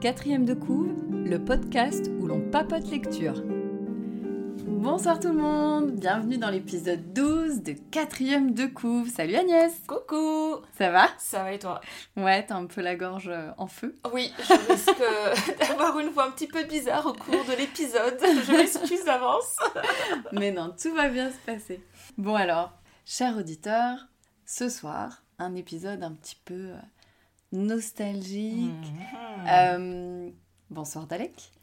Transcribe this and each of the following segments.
Quatrième de couve, le podcast où l'on papote lecture. Bonsoir tout le monde, bienvenue dans l'épisode 12 de Quatrième de couve. Salut Agnès Coucou Ça va? Ça va et toi? Ouais, t'as un peu la gorge euh, en feu. Oui, je risque d'avoir une voix un petit peu bizarre au cours de l'épisode. Je m'excuse d'avance. Mais non, tout va bien se passer. Bon alors, chers auditeurs, ce soir, un épisode un petit peu euh, nostalgique. Mhm. Euh, bonsoir Dalek.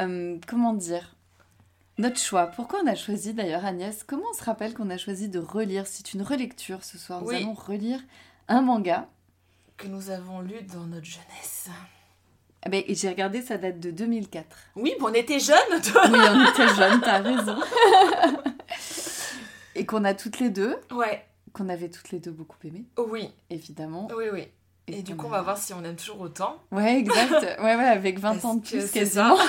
Euh, comment dire? Notre choix. Pourquoi on a choisi d'ailleurs Agnès? Comment on se rappelle qu'on a choisi de relire? C'est une relecture ce soir. Nous Oui. allons relire un manga. Que nous avons lu dans notre jeunesse. Ah ben, et J'ai regardé, ça date de 2004. Oui, bon, on était jeunes, toi Oui, on était jeunes, t'as raison. et qu'on a toutes les deux, Ouais, qu'on avait toutes les deux beaucoup aimé, oui, évidemment. oui, oui. Et du qu'on coup, on va voir si on aime toujours autant. Ouais, exact. Ouais, ouais, avec 20 Parce ans de plus quasiment.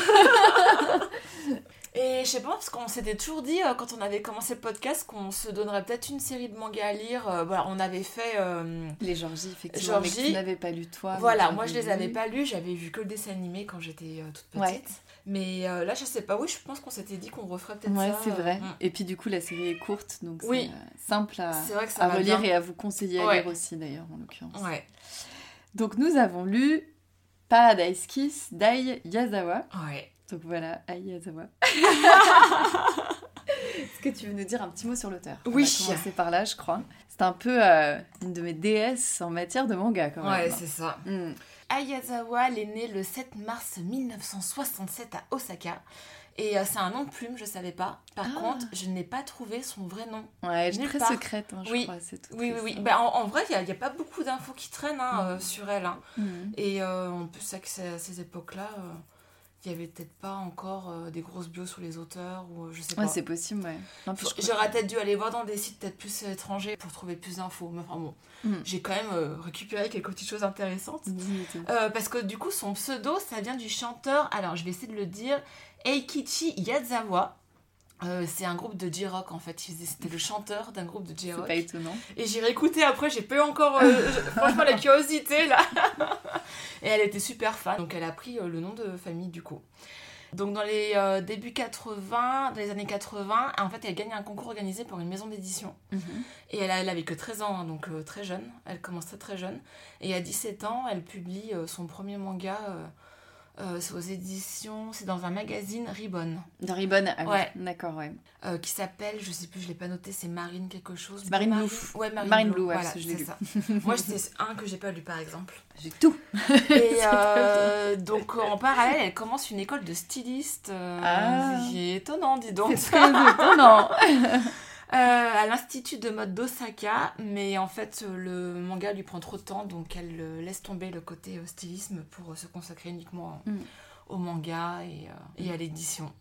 Et je sais pas, parce qu'on s'était toujours dit, euh, quand on avait commencé le podcast, qu'on se donnerait peut-être une série de mangas à lire. Euh, voilà, on avait fait... euh, Les Georgie, effectivement, mais que Georgie. tu n'avais pas lu toi. mais Voilà, moi je les avais pas lus, j'avais vu que le dessin animé quand j'étais euh, toute petite. Ouais. Mais là, je sais pas, oui, je pense qu'on s'était dit qu'on referait peut-être Ouais, ça. c'est vrai. mm. Et puis du coup, la série est courte, donc Oui. c'est simple à, à relire bien. et à vous conseiller à Ouais. lire aussi, d'ailleurs, en l'occurrence. Ouais, Donc nous avons lu Paradise Kiss d'Ai Yazawa. ouais. Donc voilà, Ai Yazawa. Est-ce que tu veux nous dire un petit mot sur l'auteur? Oui. On va commencer par là, je crois. C'est un peu euh, une de mes déesses en matière de manga, quand même. Ouais, c'est ça. Hmm. Ayazawa, elle est née le 7 mars 1967 à Osaka. Et euh, c'est un nom de plume, je savais pas. Par Ah. contre, je n'ai pas trouvé son vrai nom. Ouais, elle est très part. secrète, hein, je Oui. crois. C'est tout. Oui, oui, oui. Bah, en, en vrai, il n'y a, pas beaucoup d'infos qui traînent hein, Mm. euh, sur elle. hein. Hmm. Et euh, en plus, à ces époques-là, euh, il y avait peut-être pas encore euh, des grosses bios sur les auteurs ou euh, je sais Ouais, pas. c'est possible, ouais. J'aurais peut-être dû aller voir dans des sites peut-être plus étrangers pour trouver plus d'infos. Mais enfin bon, Mm. j'ai quand même euh, récupéré quelques petites choses intéressantes. Euh, parce que du coup, son pseudo, ça vient du chanteur, alors je vais essayer de le dire, Eikichi Yazawa. Euh, c'est un groupe de J-Rock en fait. C'était le chanteur d'un groupe de C'est J-Rock. pas étonnant. Et j'ai réécouté après, j'ai pas encore euh, franchement la curiosité là. Et elle était super fan, donc elle a pris euh, le nom de famille du coup. Donc dans les débuts 80, dans les années 80, en fait elle gagne un concours organisé par une maison d'édition. Mhm. Et elle, avait que 13 ans, hein, donc très jeune. Elle commence très très jeune. Et à 17 ans, elle publie son premier manga. Euh, c'est aux éditions, c'est dans un magazine Ribbon, Dans Ribbon, ah oui. Ouais. D'accord, ouais. euh, qui s'appelle, je sais plus, je l'ai pas noté, c'est Marine quelque chose. Marine Blue. Ouais, Marine, Marine Blue, Blue, ouais, voilà, je l'ai lu. ça. Moi, c'est un que j'ai pas lu par exemple. J'ai tout. Et euh, donc en parallèle, elle commence une école de styliste. Ah. qui est étonnant, dis donc. C'est étonnant. Euh, à l'Institut de mode d'Osaka, mais en fait le manga lui prend trop de temps, donc elle euh, laisse tomber le côté stylisme pour euh, se consacrer uniquement Mm. au manga et, et à l'édition.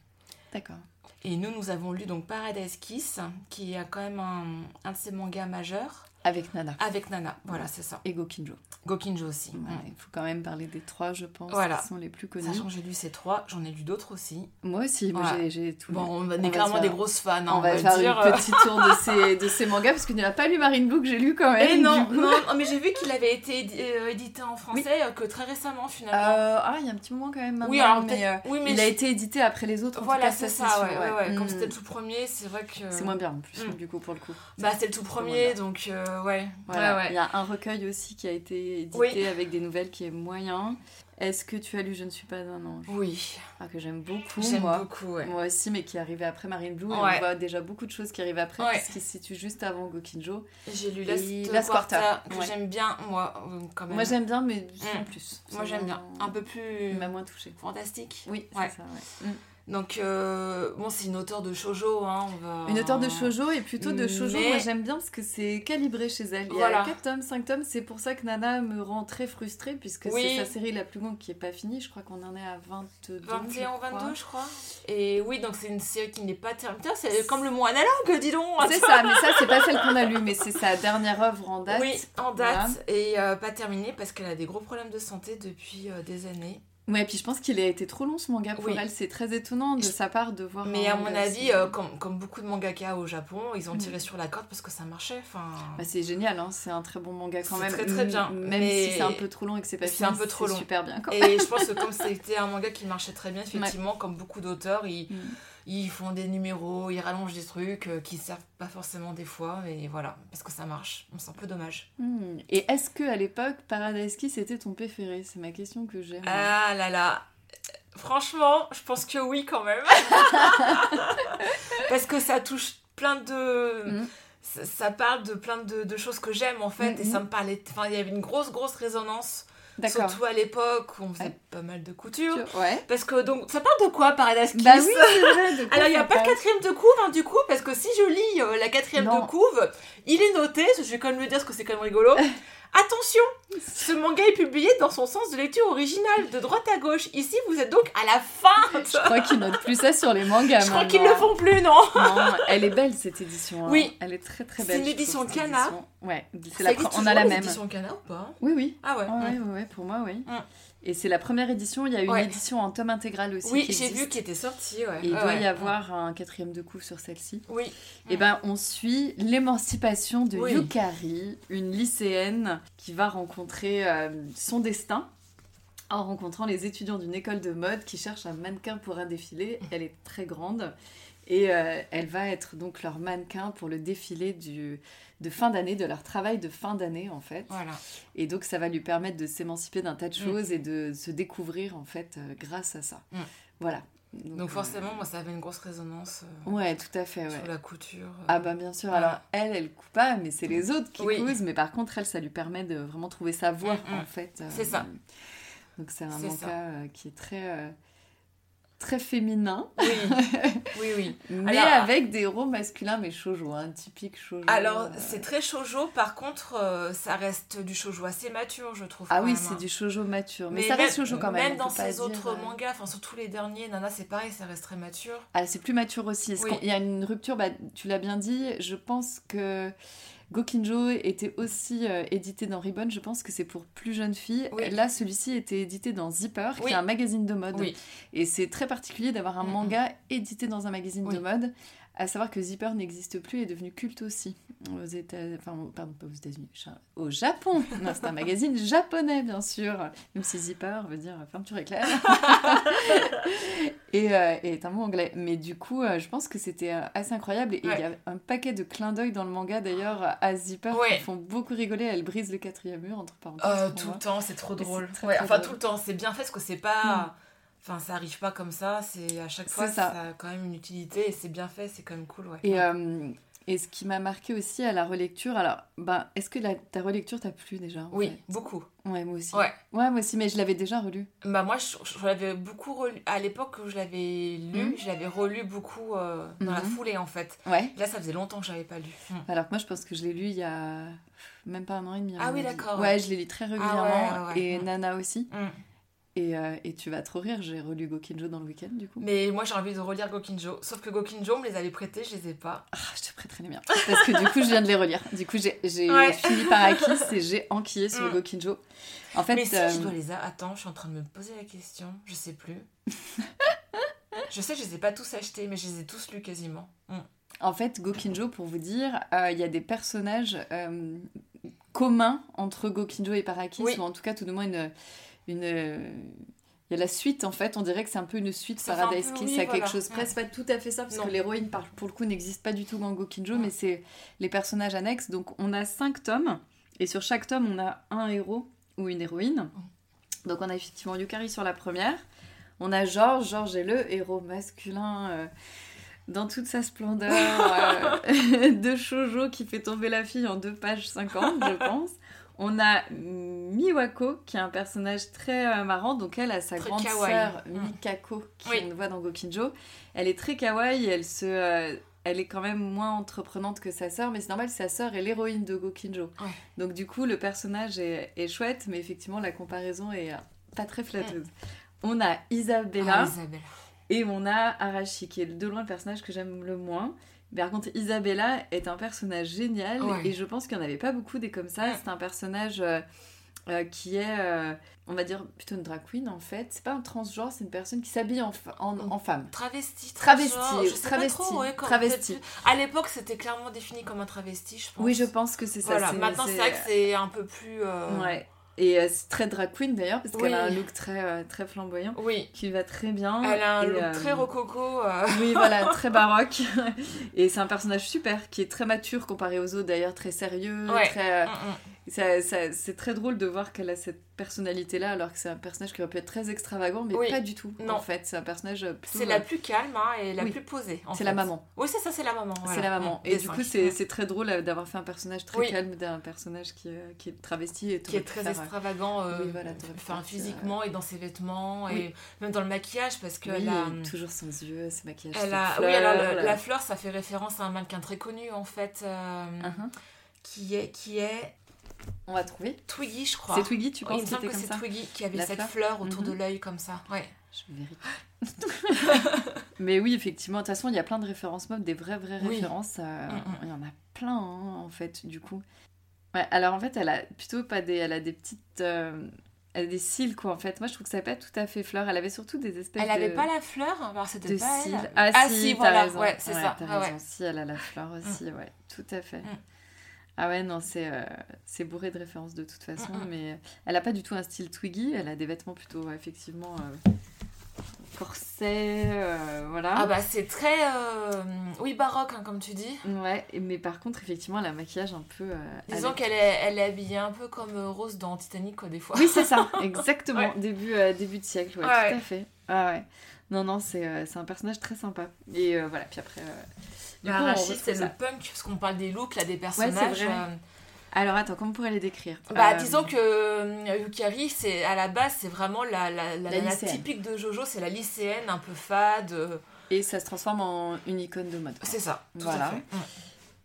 D'accord. Et nous, nous avons lu donc Paradise Kiss, qui est quand même un, un de ses mangas majeurs, Avec Nana. avec Nana. Voilà, c'est ça. Et Gokinjo. Gokinjo aussi. Ouais. Il faut quand même parler des trois, je pense, Voilà. qui sont les plus connus. Sachant que j'ai lu ces trois, j'en ai lu d'autres aussi. Moi aussi, Voilà. j'ai- tout Bon, on, On est clairement faire- des grosses fans, hein, On, va, faire dire. une petite tour de ces, de ces mangas parce qu'il n'a pas lu Marine Blue que j'ai lu quand même. Et non, mais j'ai vu qu'il avait été euh, édité en français euh, que très récemment finalement. Euh, ah, il y a un petit moment quand même. oui, maintenant, alors mais, euh, oui, mais il a été édité après les autres. en Voilà, c'est c'est ça, ouais, ouais. Comme Mm. c'était le tout premier, c'est vrai que. C'est moins bien en plus, Mm. du coup, pour le coup. Bah, c'était le tout premier, donc ouais. Il y a un recueil aussi qui a été édité Oui. avec des nouvelles qui est moyen. Est-ce que tu as lu Je ne suis pas un ange? Oui, ah, Que j'aime beaucoup, j'aime moi. beaucoup, ouais. Moi aussi, mais qui est arrivé après Marine Blue. Et Ouais. on voit déjà beaucoup de choses qui arrivent après, Ouais. puisqu'il se situe juste avant Gokinjo. J'ai lu Et Quarter, Quarter, que j'aime bien, moi, euh, quand même. Moi, j'aime bien, mais sans Mm. plus. Moi, j'aime bien. Un peu plus Il m'a moins touchée. fantastique. Oui, c'est ça, ouais. Mm. Donc, euh, bon, c'est une auteure de shoujo, hein, on va... Une auteure de shoujo et plutôt de shoujo, Mais- moi j'aime bien parce que c'est calibré chez elle. Il y Voilà. a 4 tomes, 5 tomes, c'est pour ça que Nana me rend très frustrée puisque Oui. c'est sa série la plus longue qui est pas finie. Je crois qu'on en est à 22. 21 ou je crois. 22, je crois. Et oui, donc c'est une série qui n'est pas terminée. C'est comme le mot analogue, dis donc C'est ça, mais ça c'est pas celle qu'on a lue, mais c'est sa dernière œuvre en date. Oui, en date. Voilà. Et euh, pas terminée parce qu'elle a des gros problèmes de santé depuis euh, des années. Ouais, puis je pense qu'il a été trop long ce manga pour Oui. elle. C'est très étonnant de Je- sa part de voir. Mais à mon avis, aussi. euh, comme, comme beaucoup de mangaka au Japon, ils ont Mm. tiré sur la corde parce que ça marchait. Enfin, Bah, c'est génial, hein, c'est un très bon manga quand C'est même. très, très bien. Même Mais si c'est un peu trop long et que c'est pas c'est fini, un peu trop long. super bien. Et je pense que comme c'était un manga qui marchait très bien, effectivement, comme beaucoup d'auteurs, ils, Mm. Ils font des numéros, ils rallongent des trucs euh, qui servent pas forcément des fois, mais voilà, parce que ça marche. C'est un peu dommage. Hmm. Et est-ce que à l'époque, Paradise Kiss c'était ton préféré? C'est ma question que j'ai. Ah là là. Franchement, je pense que oui quand même. Parce que ça touche plein de... Mm. Ça, ça parle de plein de, de choses que j'aime en fait, et Mhm. ça me parlait... Enfin, il y avait une grosse, grosse résonance. Surtout à l'époque où on faisait Ouais. pas mal de couture. Ouais. Parce que donc, ça parle de quoi Paradise Kiss Bah oui, c'est vrai. de quoi Alors, il n'y a pas de quatrième de couve, hein, du coup, parce que si je lis euh, la quatrième Non. de couve, il est noté, je vais quand même le dire parce que c'est quand même rigolo. Attention, ce manga est publié dans son sens de lecture original, de droite à gauche. Ici, vous êtes donc à la fin. Je crois qu'ils notent plus ça sur les mangas. Je crois qu'ils le font plus, non Non, elle est belle cette édition. hein. Oui. Elle est très très C'est belle. une je trouve, édition Kana. édition. Ouais, c'est la on a la même. éditions Kana ou pas? Oui, oui. Ah ouais. Ah ouais, ouais, ouais, pour moi, oui. Mm. Et c'est la première édition. Il y a une Ouais. édition en tome intégral aussi. Oui, qui j'ai vu qu'il était sorti, ouais. Et il Ouais, doit y avoir un quatrième de coup sur celle-ci. Oui. Et Mm. ben, on suit l'émancipation de Oui. Yukari, une lycéenne qui va rencontrer euh, son destin en rencontrant les étudiants d'une école de mode qui cherchent un mannequin pour un défilé. Elle est très grande et euh, elle va être donc leur mannequin pour le défilé du, de fin d'année, de leur travail de fin d'année en fait. Voilà. Et donc ça va lui permettre de s'émanciper d'un tas de Mm. choses et de se découvrir en fait euh, grâce à ça. Mm. Voilà. Donc euh, forcément, moi, ça avait une grosse résonance euh, Ouais, tout à fait, ouais. sur la couture. euh. Ah bah bien sûr, Voilà. alors elle, elle coupe pas, mais c'est les autres qui Oui. cousent, mais par contre elle, ça lui permet de vraiment trouver sa voie Mm, en fait. euh, C'est ça. Donc c'est un manga euh, qui est très, euh, très féminin, Oui, oui, oui. mais Alors- avec des héros masculins, mais shoujo, hein, typique shoujo. Alors, euh. c'est très shoujo, par contre, euh, ça reste du shoujo assez mature, je trouve. Ah oui, c'est hein. du shoujo mature, mais, Mais ça même, reste shoujo quand même. Même dans ses autres dire, euh, mangas, enfin surtout les derniers, Nana c'est pareil, ça reste très mature. Ah, c'est plus mature aussi. Oui. Il y a une rupture, bah, tu l'as bien dit. Je pense que Gokinjo était aussi euh, édité dans Ribbon. Je pense que c'est pour plus jeunes filles. Oui. Là, celui-ci était édité dans Zipper, qui est un magazine de mode. Oui. Et c'est très particulier d'avoir un manga édité dans un magazine de mode. À savoir que Zipper n'existe plus et est devenu culte aussi. Aux États... Enfin, pardon, pas aux États-Unis, au Japon. Non, c'est un magazine japonais, bien sûr. Même si Zipper veut dire fermeture éclair. et, euh, et est un mot anglais. Mais du coup, euh, je pense que c'était euh, assez incroyable. Et il Ouais. y a un paquet de clins d'œil dans le manga, d'ailleurs, à Zipper, Ouais. qui font beaucoup rigoler. Elle brise le quatrième mur, entre parenthèses. Euh, tout le temps, c'est trop drôle. c'est très, Ouais, très enfin, drôle. tout le temps, c'est bien fait parce que c'est pas. Enfin, ça arrive pas comme ça, c'est à chaque fois, ça. ça. a quand même une utilité et c'est bien fait, c'est quand même cool, ouais. Et, euh, et ce qui m'a marqué aussi à la relecture, alors, ben, est-ce que la- ta relecture t'a plu déjà oui, fait? beaucoup. Ouais, moi aussi. Ouais. Ouais, moi aussi, mais je l'avais déjà relu. Bah, moi, je, je l'avais beaucoup relu. À l'époque où je l'avais lu, Mhm. je l'avais relu beaucoup euh, dans la Mhm. foulée, en fait. Ouais. Là, ça faisait longtemps que j'avais pas lu. Mhm. Alors que moi, je pense que je l'ai lu il y a même pas un an et demi. Ah oui, d'accord, Ouais, ouais. je les lis très ouais, régulièrement. ouais. Et Mm. Nana aussi. Et, euh, et tu vas trop rire, j'ai relu Gokinjo dans le week-end du coup. Mais moi, j'ai envie de relire Gokinjo. Sauf que Gokinjo, on me les avait prêtés, je les ai pas. Ah, je te prêterai les miens. Parce que du coup, je viens de les relire. Du coup, j'ai Ouais. fini par et j'ai enquillé sur Mm. Gokinjo. En fait, Mais si euh, je dois les a... Attends, je suis en train de me poser la question. Je sais plus. je sais que je les ai pas tous achetés, mais je les ai tous lus quasiment. Mm. En fait, Gokinjo, pour vous dire, euh, il y a des personnages euh, communs entre Gokinjo et Parakis, Oui. ou en tout cas, tout de moins, une. Une il y a la suite, en fait, on dirait que c'est un peu une suite Paradise Kiss, oui, voilà. quelque chose, Ouais. presque pas tout à fait ça, parce Non. que l'héroïne, pour le coup, n'existe pas du tout dans Gokinjo, Ouais. mais c'est les personnages annexes. Donc, on a cinq tomes, et sur chaque tome, on a un héros ou une héroïne. Donc, on a effectivement Yukari sur la première. On a Georges, Georges est le héros masculin euh, dans toute sa splendeur euh, de shoujo qui fait tomber la fille en deux pages 50, je pense. On a Miwako, qui est un personnage très euh, marrant. Donc, elle a sa Très grande kawaii. sœur Mm. Mikako, qui Oui. on voit dans Gokinjo. Elle est très kawaii, elle se... euh, elle est quand même moins entreprenante que sa sœur, mais c'est normal, sa sœur est l'héroïne de Gokinjo. Ouais. Donc du coup, le personnage est, est chouette, mais effectivement, la comparaison est euh, pas très flatteuse. On a Isabella Ah, Isabelle. et on a Arashi, qui est de loin le personnage que j'aime le moins. Mais par contre, Isabella est un personnage génial Ouais. et je pense qu'il n'y en avait pas beaucoup des comme ça. C'est un personnage euh, euh, qui est, euh, on va dire, plutôt une drag queen en fait. C'est pas un transgenre, c'est une personne qui s'habille en, en, en femme. Travesti, Travesti, transgenre, je sais pas travesti, trop, ouais, travesti. À l'époque, c'était clairement défini comme un travesti, je pense. Oui, je pense que c'est ça. Voilà, maintenant c'est vrai que c'est un peu plus. euh, Ouais. Et euh, c'est très drag queen d'ailleurs, parce qu'elle a un look très, euh, très flamboyant Oui, qui va très bien. elle a un Et, look euh, très rococo. Oui, voilà, très baroque. Et c'est un personnage super, qui est très mature comparé aux autres, d'ailleurs, très sérieux. Ouais. Très, mm, mm. Ça- ça- c'est très drôle de voir qu'elle a cette personnalité-là, alors que c'est un personnage qui aurait pu être très extravagant, mais Oui. pas du tout. Non. En fait, c'est un personnage euh. C'est la plus calme hein, et la oui. plus posée. C'est la maman. Oui, c'est ça, c'est la maman. C'est la maman. Mm, Et du cinq. coup, c'est c'est très drôle euh, d'avoir fait un personnage très Oui. calme d'un personnage qui, euh, qui est travesti et qui est très extravagant euh, voilà, enfin, physiquement et dans ses vêtements et même dans le maquillage parce Oui, qu'elle a toujours sans yeux, ses maquillages. elle a le- la fleur ça fait référence à un mannequin très connu en fait euh, Uh-huh. qui est qui est On va trouver. Twiggy je crois C'est Twiggy, tu il penses me que semble c'était que comme c'est ça Twiggy qui avait La cette fleur fleur, autour de Mhm. l'œil comme ça ouais Je vérifie. Mais oui, effectivement, de toute façon, il y a plein de références mode, des vraies, vraies Oui. références. euh, Mm, Il y en a plein, hein, en fait, du coup. Ouais, alors en fait, elle a plutôt pas des. Elle a des petites. euh, Elle a des cils, quoi, en fait. Moi, je trouve que ça n'a pas tout à fait fleur. Elle avait surtout des espèces elle de. avait pas la fleur alors c'était de pas cils. elle Ah, Ah, si, voilà, raison. ouais, c'est ça. T'as Ah, raison, ouais. si, elle a la fleur aussi, ouais, tout à fait. Ah ouais, non, c'est euh, c'est bourré de références de toute façon, mais euh, elle a pas du tout un style Twiggy, elle a des vêtements plutôt, effectivement, euh, corset, euh, voilà. ah bah c'est très oui baroque hein, comme tu dis Ouais, mais par contre, effectivement, elle a un maquillage un peu. disons avec- qu'elle est elle est habillée un peu comme Rose dans Titanic quoi des fois Oui, c'est ça, exactement. Ouais. Début, début de siècle, ouais, Ouais. tout à fait. Ah ouais. Non, non, c'est un personnage très sympa. Et voilà, puis après. Du Bah, coup, c'est ça. le punk, parce qu'on parle des looks, là, des personnages. euh, Alors attends, comment on pourrait les décrire? Bah, Euh, disons que euh, Yukari, c'est, à la base, c'est vraiment la, la, la, La nana lycéenne. typique de Jojo, c'est la lycéenne, un peu fade. euh, Et ça se transforme en une icône de mode. c'est ça, tout Voilà. à fait.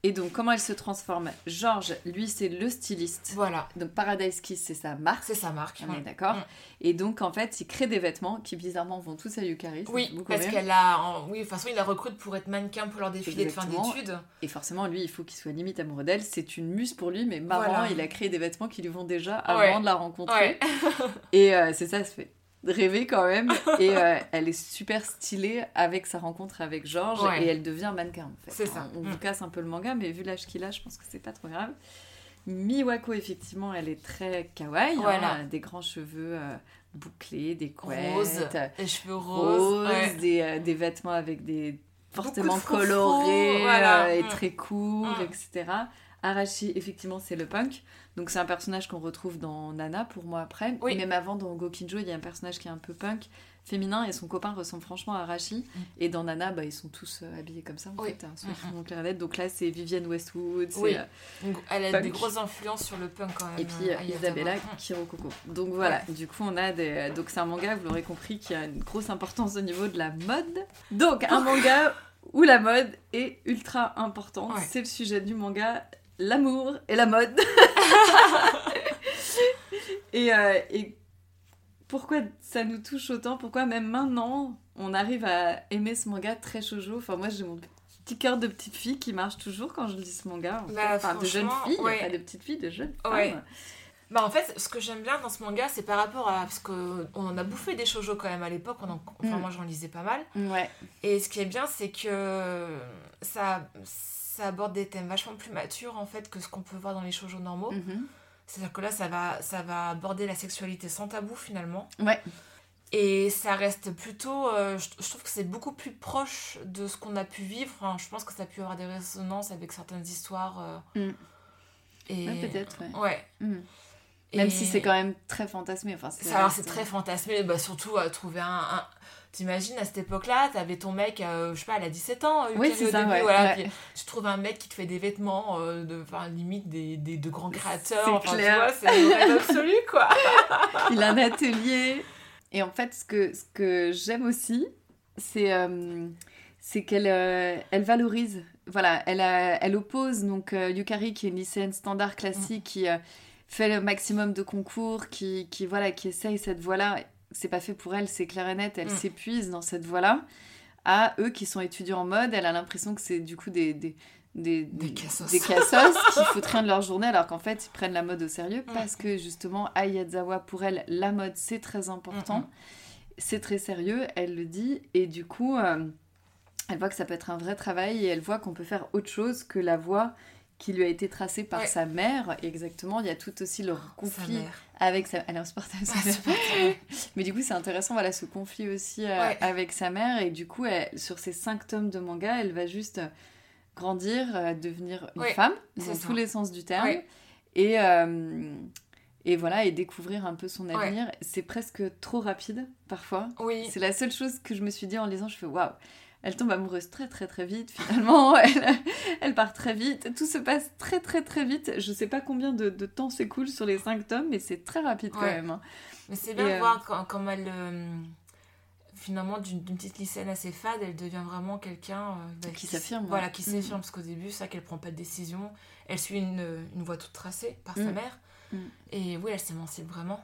Et donc, comment elle se transforme? Georges, lui, c'est le styliste. Voilà, Donc, Paradise Kiss, c'est sa marque. c'est sa marque. On est d'accord. Mm. Et donc, en fait, il crée des vêtements qui, bizarrement, vont tous à me Oui, parce qu'elle a. en- Oui, de toute façon, il la recrute pour être mannequin pour leur défilé de fin d'études. Et forcément, lui, il faut qu'il soit limite amoureux d'elle. C'est une muse pour lui, mais marrant, Voilà. il a créé des vêtements qui lui vont déjà avant Ouais. de la rencontrer. Ouais. Et euh, c'est ça, ça fait rêver quand même. Et euh, elle est super stylée avec sa rencontre avec Georges Ouais. et elle devient mannequin en fait. C'est ça. On, on Mm. vous casse un peu le manga, mais vu l'âge qu'il a, je pense que c'est pas trop grave. Miwako, effectivement, elle est très kawaii. hein, Voilà. des grands cheveux euh, bouclés, des couettes, Rose, les cheveux roses. ouais. des, euh, des vêtements avec des de froufrous, colorés voilà. euh, et Mm. très courts, Mm. etc. Arashi, effectivement, c'est le punk. Donc c'est un personnage qu'on retrouve dans Nana pour moi après. Oui. Et même avant, dans Gokinjo, il y a un personnage qui est un peu punk, féminin, et son copain ressemble franchement à Arashi. Mm. Et dans Nana, bah, ils sont tous euh, habillés comme ça, en Oui. fait, hein, sauf Mm, clarinette. Donc là, c'est Vivienne Westwood, Oui. euh, Donc, elle a Punk. des grosses influences sur le punk quand même. et puis euh. Isabella Mm. Kirokoko. Donc voilà, du coup on a des... Donc c'est un manga, vous l'aurez compris, qui a une grosse importance au niveau de la mode. Donc un manga où la mode est ultra importante. Ouais. C'est le sujet du manga, l'amour et la mode. et, euh, et pourquoi ça nous touche autant? Pourquoi même maintenant on arrive à aimer ce manga très shoujo? Enfin moi j'ai mon petit cœur de petite fille qui marche toujours quand je lis ce manga. en Bah. Enfin de jeune franchement, fille, ouais. pas de petite fille, de jeune femme. Ouais. Bah en fait, ce que j'aime bien dans ce manga, c'est par rapport à... Parce qu'on en a bouffé des shoujo quand même à l'époque, en- enfin Mm. moi j'en lisais pas mal. Ouais. Et ce qui est bien, c'est que ça, ça aborde des thèmes vachement plus matures en fait que ce qu'on peut voir dans les shoujo normaux. Mhm. C'est-à-dire que là, ça va, ça va aborder la sexualité sans tabou finalement. Ouais. Et ça reste plutôt... euh, je, je trouve que c'est beaucoup plus proche de ce qu'on a pu vivre. Je pense que ça a pu avoir des résonances avec certaines histoires. euh, Mm. et... Ouais, peut-être, ouais. Ouais. Mhm. Même Et- si c'est quand même très fantasmé. Enfin, alors c'est très fantasmé, bah, surtout à trouver un... un- T'imagines à cette époque-là, t'avais ton mec, euh, je sais pas, elle a 17 ans, Oui, Yukari, c'est au ça, début, ouais, voilà, ouais. puis tu trouves un mec qui te fait des vêtements, euh, de, enfin, limite des, des, de grands créateurs, enfin, clair. tu vois, c'est absolu, quoi. Il a un atelier. Et en fait, ce que, ce que j'aime aussi, c'est euh, c'est qu'elle euh, elle valorise. Voilà, elle, a- elle oppose donc euh, Yukari, qui est une lycéenne standard classique, qui euh, fait le maximum de concours, qui, qui, voilà, qui essaye cette voie-là. C'est pas fait pour elle, c'est clair et net, elle Mm. s'épuise dans cette voie-là. à eux qui sont étudiants en mode. Elle a l'impression que c'est du coup des, des, des, Des cassos. des cassos qui foutent rien de leur journée alors qu'en fait ils prennent la mode au sérieux Mm. parce que justement à Yazawa pour elle la mode c'est très important, c'est très sérieux, elle le dit et du coup euh, elle voit que ça peut être un vrai travail et elle voit qu'on peut faire autre chose que la voie qui lui a été tracée par Ouais. sa mère. Et exactement, il y a tout aussi le Sa conflit avec sa... Elle est insupportable, sa Ah, mère. Mais du coup, c'est intéressant, voilà, ce conflit aussi euh, Ouais. avec sa mère. Et du coup, elle- sur ces cinq tomes de manga, elle va juste euh, grandir, euh, devenir une Ouais, femme, dans ça. tous les sens du terme. Et, euh, et voilà, et découvrir un peu son avenir. C'est presque trop rapide, parfois. Oui. C'est la seule chose que je me suis dit en lisant. Je fais waouh, elle tombe amoureuse très très très vite. Finalement, elle, elle part très vite. Tout se passe très très très vite. Je sais pas combien de, de temps s'écoule sur les cinq tomes, mais c'est très rapide quand même. hein. Mais c'est bien de euh, voir quand, comme elle. euh, finalement, d'une petite lycéenne assez fade, elle devient vraiment quelqu'un. euh, bah, Qui s'affirme, Voilà, qui s'affirme, parce qu'au début, c'est ça qu'elle prend pas de décision. Elle suit une, une voie toute tracée par sa Mhm. mère. Mhm. Et oui, elle s'émancipe vraiment.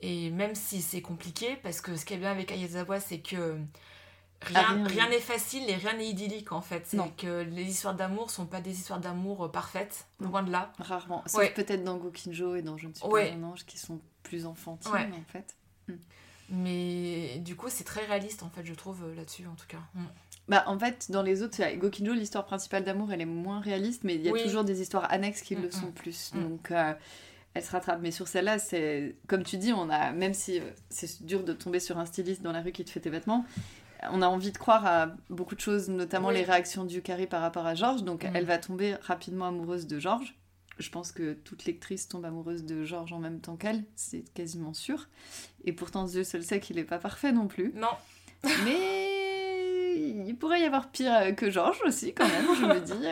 Et même si c'est compliqué, parce que ce qui est bien avec Ayazawa, c'est que. Rien n'est facile et rien n'est idyllique en fait. C'est que les histoires d'amour sont pas des histoires d'amour euh, parfaites, loin de là. Rarement. Sauf Ouais. peut-être dans Gokinjo et dans Je ne suis Ouais. pas un ange, qui sont plus enfantines Ouais. en fait. Mais du coup, c'est très réaliste en fait, je trouve euh, là-dessus en tout cas. Mm. Bah, en fait, dans les autres, Gokinjo, l'histoire principale d'amour, elle est moins réaliste, mais il y a Oui. toujours des histoires annexes qui Mm, le mm. sont plus. Mm. Donc, euh, elle se rattrape. Mais sur celle-là, c'est comme tu dis, on a, même si c'est dur de tomber sur un styliste dans la rue qui te fait tes vêtements, on a envie de croire à beaucoup de choses, notamment Oui. les réactions du Carré par rapport à Georges. Donc, Mm. elle va tomber rapidement amoureuse de Georges. Je pense que toute lectrice tombe amoureuse de Georges en même temps qu'elle, c'est quasiment sûr. Et pourtant, Dieu seul sait qu'il n'est pas parfait non plus. Non, Mais il pourrait y avoir pire que Georges aussi, quand même, je me dis.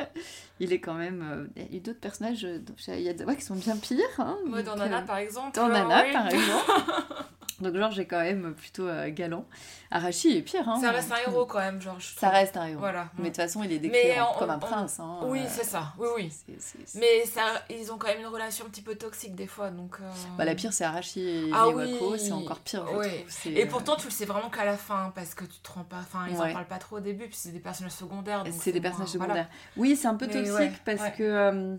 Il est quand même. euh, Il y a eu d'autres personnages euh, Ayazawa qui sont bien pires. Hein, moi donc, dans Nana euh, par exemple. dans Nana, oui. par exemple. donc Georges est quand même plutôt euh, galant. Arashi est pire. Hein, Ça reste un héros quand même, je Ça reste un héros. Voilà. Mais de toute façon, il est décrit on- comme un prince. hein, Oui, euh, c'est ça. Oui, oui. Mais ça, ils ont quand même une relation un petit peu toxique des fois, donc. euh, Bah, la pire, c'est Arashi et Ah oui. c'est encore pire, je trouve. Et euh, pourtant, tu le sais vraiment qu'à la fin, parce que tu te rends pas. Enfin, ils Ouais. en parlent pas trop au début, puis c'est des personnages secondaires. C'est des moins- personnages voilà. secondaires. Oui, c'est un peu Mais toxique ouais, parce ouais. que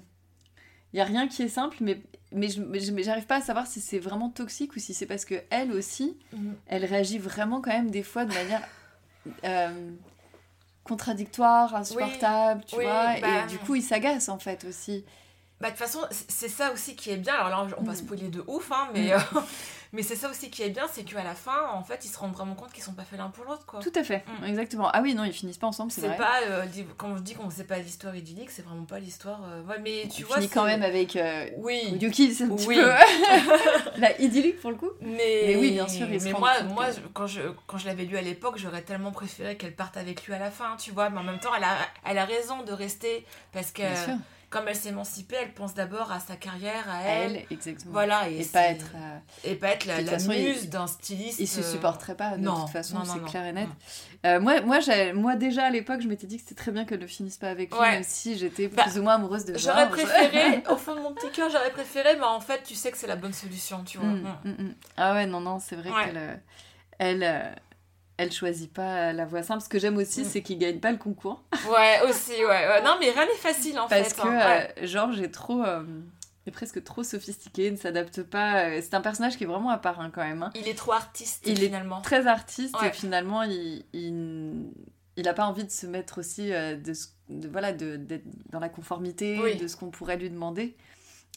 il y a rien qui est simple, mais mais j'arrive pas à savoir si c'est vraiment toxique ou si c'est parce que elle aussi, Mhm. elle réagit vraiment quand même des fois de manière euh, contradictoire, insupportable, tu Oui, vois. bah, et du coup, il s'agace en fait aussi. Bah, de toute façon, c'est ça aussi qui est bien. Alors là, on va Mm. spoiler de ouf, hein, mais, euh, mais c'est ça aussi qui est bien, c'est qu'à la fin, en fait, ils se rendent vraiment compte qu'ils sont pas faits l'un pour l'autre, quoi. Tout à fait, Mm. exactement. Ah oui, non, ils finissent pas ensemble, c'est vrai. pas, euh, quand je dis qu'on sait pas l'histoire idyllique, c'est vraiment pas l'histoire. euh, Ouais, mais tu On vois. finit quand même avec euh, Oui. Yuki, c'est un petit Oui. peu la idyllique pour le coup. Mais, Mais oui, bien sûr, ils mais moi, moi que- quand je, quand je l'avais lu à l'époque, j'aurais tellement préféré qu'elle parte avec lui à la fin, tu vois. Mais en même temps, elle a, elle a raison de rester parce que, Bien sûr. Comme elle s'est émancipée, elle pense d'abord à sa carrière, à elle. elle, exactement. Voilà, et, pas être. euh, et pas être la, la façon, il- muse d'un styliste. Ils se euh, supporteraient pas, de non, toute façon, c'est clair et net. Euh, moi, moi, déjà à l'époque, je m'étais dit que c'était très bien qu'elle ne finisse pas avec lui, Ouais. même si j'étais Bah, plus ou moins amoureuse de J'aurais préféré, au fond de mon petit cœur, j'aurais préféré, mais en fait, tu sais que c'est la bonne solution, tu vois. Mm. mm, mm. Ah ouais, non, non, c'est vrai Ouais. qu'elle. Elle, elle choisit pas la voie simple. Ce que j'aime aussi, Mm. c'est qu'il gagne pas le concours. Ouais, aussi, ouais, ouais. Non, mais rien n'est facile, en Parce fait. que hein, ouais. euh, Georges est trop. euh, est presque trop sophistiqué, ne s'adapte pas. euh, C'est un personnage qui est vraiment à part hein, quand même. hein. Il est trop artiste, Il est finalement. Très artiste Ouais. et finalement, il. il... il a pas envie de se mettre aussi euh, de, de- voilà de d'être dans la conformité Oui. de ce qu'on pourrait lui demander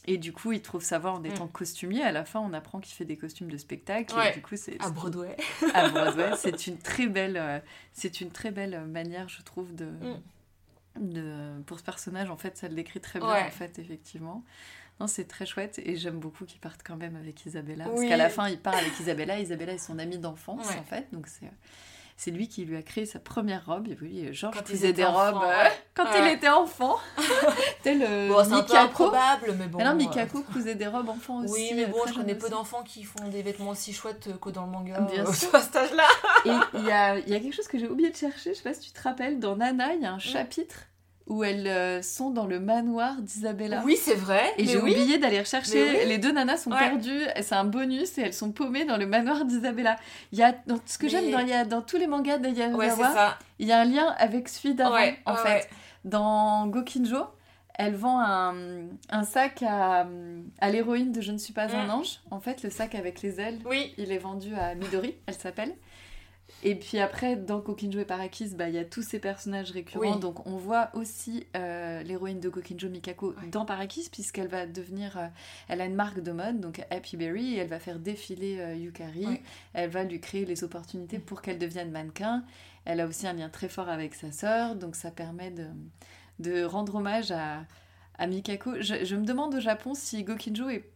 et du coup il trouve sa voie en étant costumier à la fin on apprend qu'il fait des costumes de spectacle et Mm. Du coup c'est À Broadway. à Broadway. c'est une très belle euh, c'est une très belle manière je trouve de Mm. de pour ce personnage en fait ça le décrit très bien Ouais. en fait effectivement non, c'est très chouette et j'aime beaucoup qu'ils partent quand même avec Isabella. Parce qu'à la fin, il part avec Isabella. Isabella est son amie d'enfance Ouais. en fait. Donc c'est c'est lui qui lui a créé sa première robe. Et oui, Georges faisait des robes euh, ouais. quand Ouais. il était enfant. Tel euh, Bon, c'est un peu Mikako. improbable, mais bon. Ah non, euh, Mikako cousait des robes enfants aussi. Oui, mais bon, je connais peu d'enfants qui font des vêtements aussi chouettes que dans le manga. Bien euh, sûr. à cet âge-là. Et il y a, il y a quelque chose que j'ai oublié de chercher, je sais pas si tu te rappelles, dans Nana, il y a un chapitre où elles euh, sont dans le manoir d'Isabella. Oui, c'est vrai. Et j'ai oui. oublié d'aller rechercher. Oui. Les deux nanas sont Ouais. perdues. C'est un bonus et elles sont paumées dans le manoir d'Isabella. Il y a dans, ce que Mais- j'aime dans, il y a, dans tous les mangas Ouais, c'est d'Ayazawa, ça. il y a un lien avec celui d'avant Ouais, en ouais, fait. ouais. Dans Gokinjo, elle vend un, un sac à, à l'héroïne de Je ne suis pas un Mm. ange. En fait, le sac avec les ailes, Oui. il est vendu à Midori, elle s'appelle. Et puis après, dans Gokinjo et Parakis, bah, il y a tous ces personnages récurrents. Oui. Donc on voit aussi euh, l'héroïne de Gokinjo, Mikako, Ouais. dans Parakis, puisqu'elle va devenir. euh, elle a une marque de mode, donc Happy Berry, et elle va faire défiler euh, Yukari. Ouais. Elle va lui créer les opportunités pour qu'elle devienne mannequin. Elle a aussi un lien très fort avec sa sœur, donc ça permet de, de rendre hommage à, à Mikako. Je, je me demande au Japon si Gokinjo est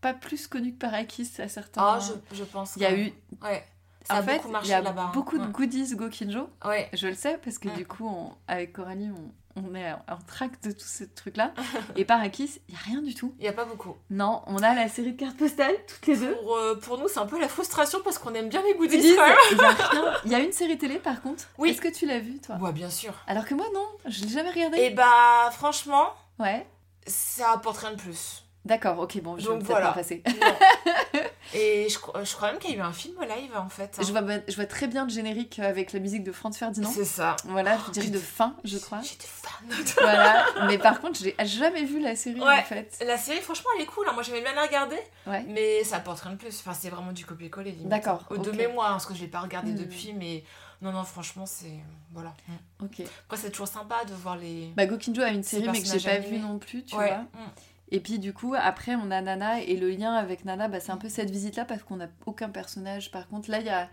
pas plus connu que Parakis à certains Ah, je, je pense. Il y a eu. Ouais. Ça en a fait, beaucoup marché il y a hein. beaucoup de goodies Gokinjo. Ouais. Je le sais parce que Mm. du coup, on- avec Coralie, on, on est en, en trac de tout ce truc-là. Et Parakis, il n'y a rien du tout. Il n'y a pas beaucoup. Non, on a la série de cartes postales, toutes les deux. Pour, euh, pour nous, c'est un peu la frustration parce qu'on aime bien les goodies. Il y y a une série télé par contre. Oui. Est-ce que tu l'as vue, toi? Ouais, bien sûr. Alors que moi, non, je l'ai jamais regardé. Et bah, franchement, Ouais. ça apporte rien de plus. D'accord, ok, bon, je vais voilà. passer. Et je, je crois même qu'il y a eu un film live en fait. hein. Je vois, je vois très bien le générique avec la musique de Franz Ferdinand. C'est ça. Voilà, je dirais de fin, je crois. J'étais fan. voilà, mais par contre, je n'ai jamais vu la série Ouais. en fait. La série, franchement, elle est cool. hein. Moi, j'aimais bien la regarder, Ouais. mais ça apporte rien de plus. Enfin, c'est vraiment du copier-coller. limite. D'accord, De ok. mémoire, hein, parce que je l'ai pas regardé Hmm. depuis, mais non, non, franchement, c'est voilà. Ok. Après, c'est toujours sympa de voir les. Bah, Gokinjo a une série, mais que j'ai pas vue non plus, tu ouais. vois. Mm. Et puis du coup, après, on a Nana, et le lien avec Nana, bah, c'est un peu cette visite-là, parce qu'on n'a aucun personnage. Par contre, là, il y a...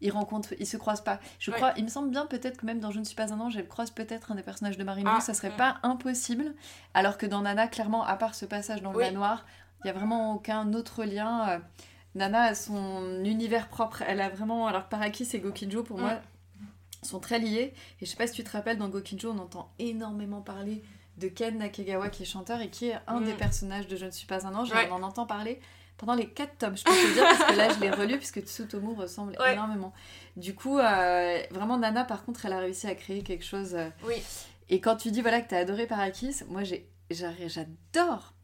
Ils rencontrent, ils se croisent pas. Je Ouais. crois, il me semble bien peut-être que même dans Je ne suis pas un ange, elle croise peut-être un des personnages de Marine Ah, ça serait mm. pas impossible. Alors que dans Nana, clairement, à part ce passage dans le Oui. manoir, il y a vraiment aucun autre lien. Euh, Nana a son univers propre. Elle a vraiment, alors Parakis et Gokinjo pour Mm. moi sont très liés. Et je sais pas si tu te rappelles, dans Gokinjo, on entend énormément parler de Ken Nakagawa qui est chanteur et qui est un Mm. des personnages de Je ne suis pas un ange. Ouais. Et on en entend parler pendant les quatre tomes, je peux te dire, parce que là je l'ai relu puisque Tsutomu ressemble Ouais. énormément. Du coup, euh, vraiment Nana, par contre, elle a réussi à créer quelque chose. euh, Oui. Et quand tu dis voilà que t'as adoré Parakis, moi j'ai j'adore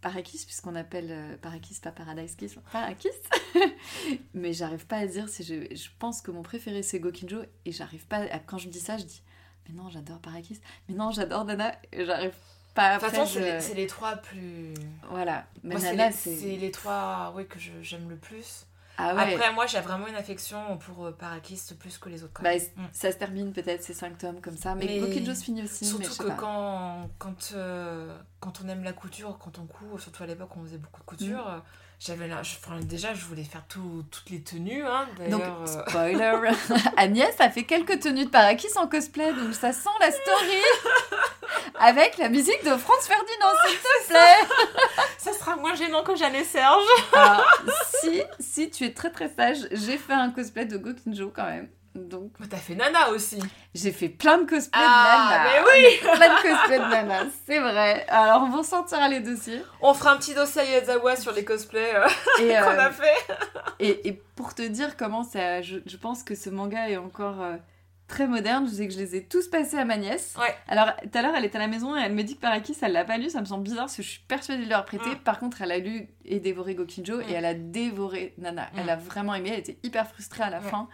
Parakis puisqu'on appelle euh, Parakis pas Paradise Kiss, Parakis. Mais j'arrive pas à dire si je, je pense que mon préféré c'est Gokinjo et j'arrive pas à- quand je dis ça je dis mais non j'adore Parakis, mais non j'adore Nana et j'arrive pas De toute façon, c'est je- les, c'est les trois plus. Voilà, mais Moi, c'est Nana les, c'est les trois oui, que j'aime le plus. ah ouais. Après, moi, j'ai vraiment une affection pour euh, Parakis plus que les autres. Bah, Mm. ça se termine peut-être ces cinq tomes comme ça, mais, Mais- Gokinjo se finit aussi. mais Surtout je que quand, quand, euh, quand on aime la couture, quand on coud, surtout à l'époque on faisait beaucoup de couture, Mm. J'avais là, enfin, déjà je voulais faire tout- toutes les tenues. Hein, Donc, euh, spoiler, Agnès a fait quelques tenues de Parakis en cosplay, donc ça sent la story avec la musique de Franz Ferdinand, s'il te plaît. ça sera moins gênant que Jeanne et Serge. Alors, si, si tu es très très sage, j'ai fait un cosplay de Gokinjo quand même. Donc, Mais t'as fait Nana aussi. j'ai fait plein de cosplays Ah, de Nana. mais oui Plein de cosplays de Nana, c'est vrai. Alors, on va sortira les dossiers. On fera un petit dossier à Yazawa sur les cosplays euh, Et, qu'on euh, a fait. Et, et pour te dire comment ça. Je, je pense que ce manga est encore euh, très moderne. Je sais que je les ai tous passés à ma nièce. Ouais. Alors, tout à l'heure, elle était à la maison et elle me dit que Parakis, elle l'a pas lu. Ça me semble bizarre parce que je suis persuadée de leur prêter. Mm. Par contre, elle a lu et dévoré Gokinjo Mm. et elle a dévoré Nana. Mm. Elle a vraiment aimé. Elle était hyper frustrée à la fin.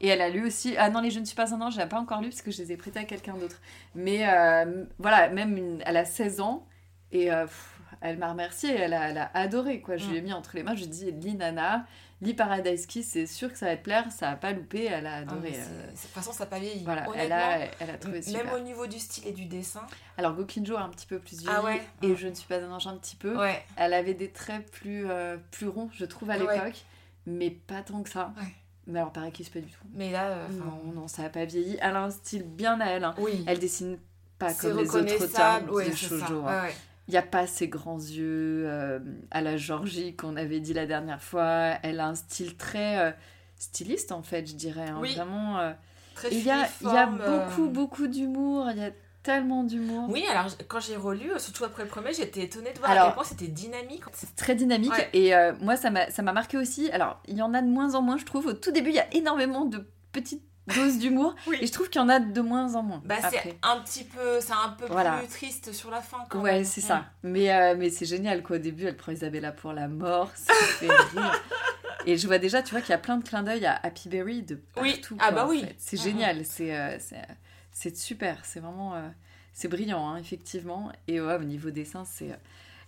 Et elle a lu aussi. Ah non, les Je ne suis pas un ange, je pas encore lu parce que je les ai prêtés à quelqu'un d'autre. Mais euh, voilà, même une- elle a 16 ans et euh, pff, elle m'a remerciée. Elle a, elle a adoré quoi. Je lui ai mis entre les mains. Je lui ai dit lis Nana, lis Paradise Kiss, c'est sûr que ça va te plaire. Ça a pas loupé. Elle a Ah, adoré. euh, De toute façon, ça n'a pas vieilli. voilà, elle a, elle a trouvé super. même au niveau du style et du dessin. Alors Gokinjo a un petit peu plus vieilli Ah ouais et Mm. je ne suis pas un ange un petit peu. Ouais. Elle avait des traits plus, plus ronds, je trouve, à Ouais. l'époque, mais pas tant que ça. Ouais. Mais alors Paradise pas du tout. Mais là, euh, Non, non, ça a pas vieilli. Elle a un style bien à elle. hein. oui. Elle dessine pas comme les autres auteurs Ouais, de shoujo. Hein. ouais. Il n'y a pas ses grands yeux euh, à la Georgie qu'on avait dit la dernière fois. Elle a un style très euh, styliste en fait, je dirais. hein. Oui. Vraiment. Très Il y a, y a beaucoup, beaucoup d'humour. Il y a tellement d'humour. Oui, alors quand j'ai relu, euh, surtout après le premier, j'étais étonnée de voir Alors- à quel point c'était dynamique. C'est très dynamique Ouais. et euh, moi ça m'a marqué aussi. Alors il y en a de moins en moins je trouve. Au tout début il y a énormément de petites dose d'humour. Oui. Et je trouve qu'il y en a de moins en moins. Bah, c'est un petit peu, c'est un peu Voilà. plus triste sur la fin quand Ouais, c'est Mm. ça. Mais, euh, mais c'est génial, quoi. Au début, elle prend Isabella pour la mort. Ça fait rire. Et je vois déjà, tu vois, qu'il y a plein de clins d'œil à Happy Berry de Oui. partout. Ah quoi, bah en oui. fait. C'est Mhm. génial. C'est euh, c'est super. C'est vraiment... euh, c'est brillant, hein, effectivement. Et ouais, au niveau dessin, c'est... euh,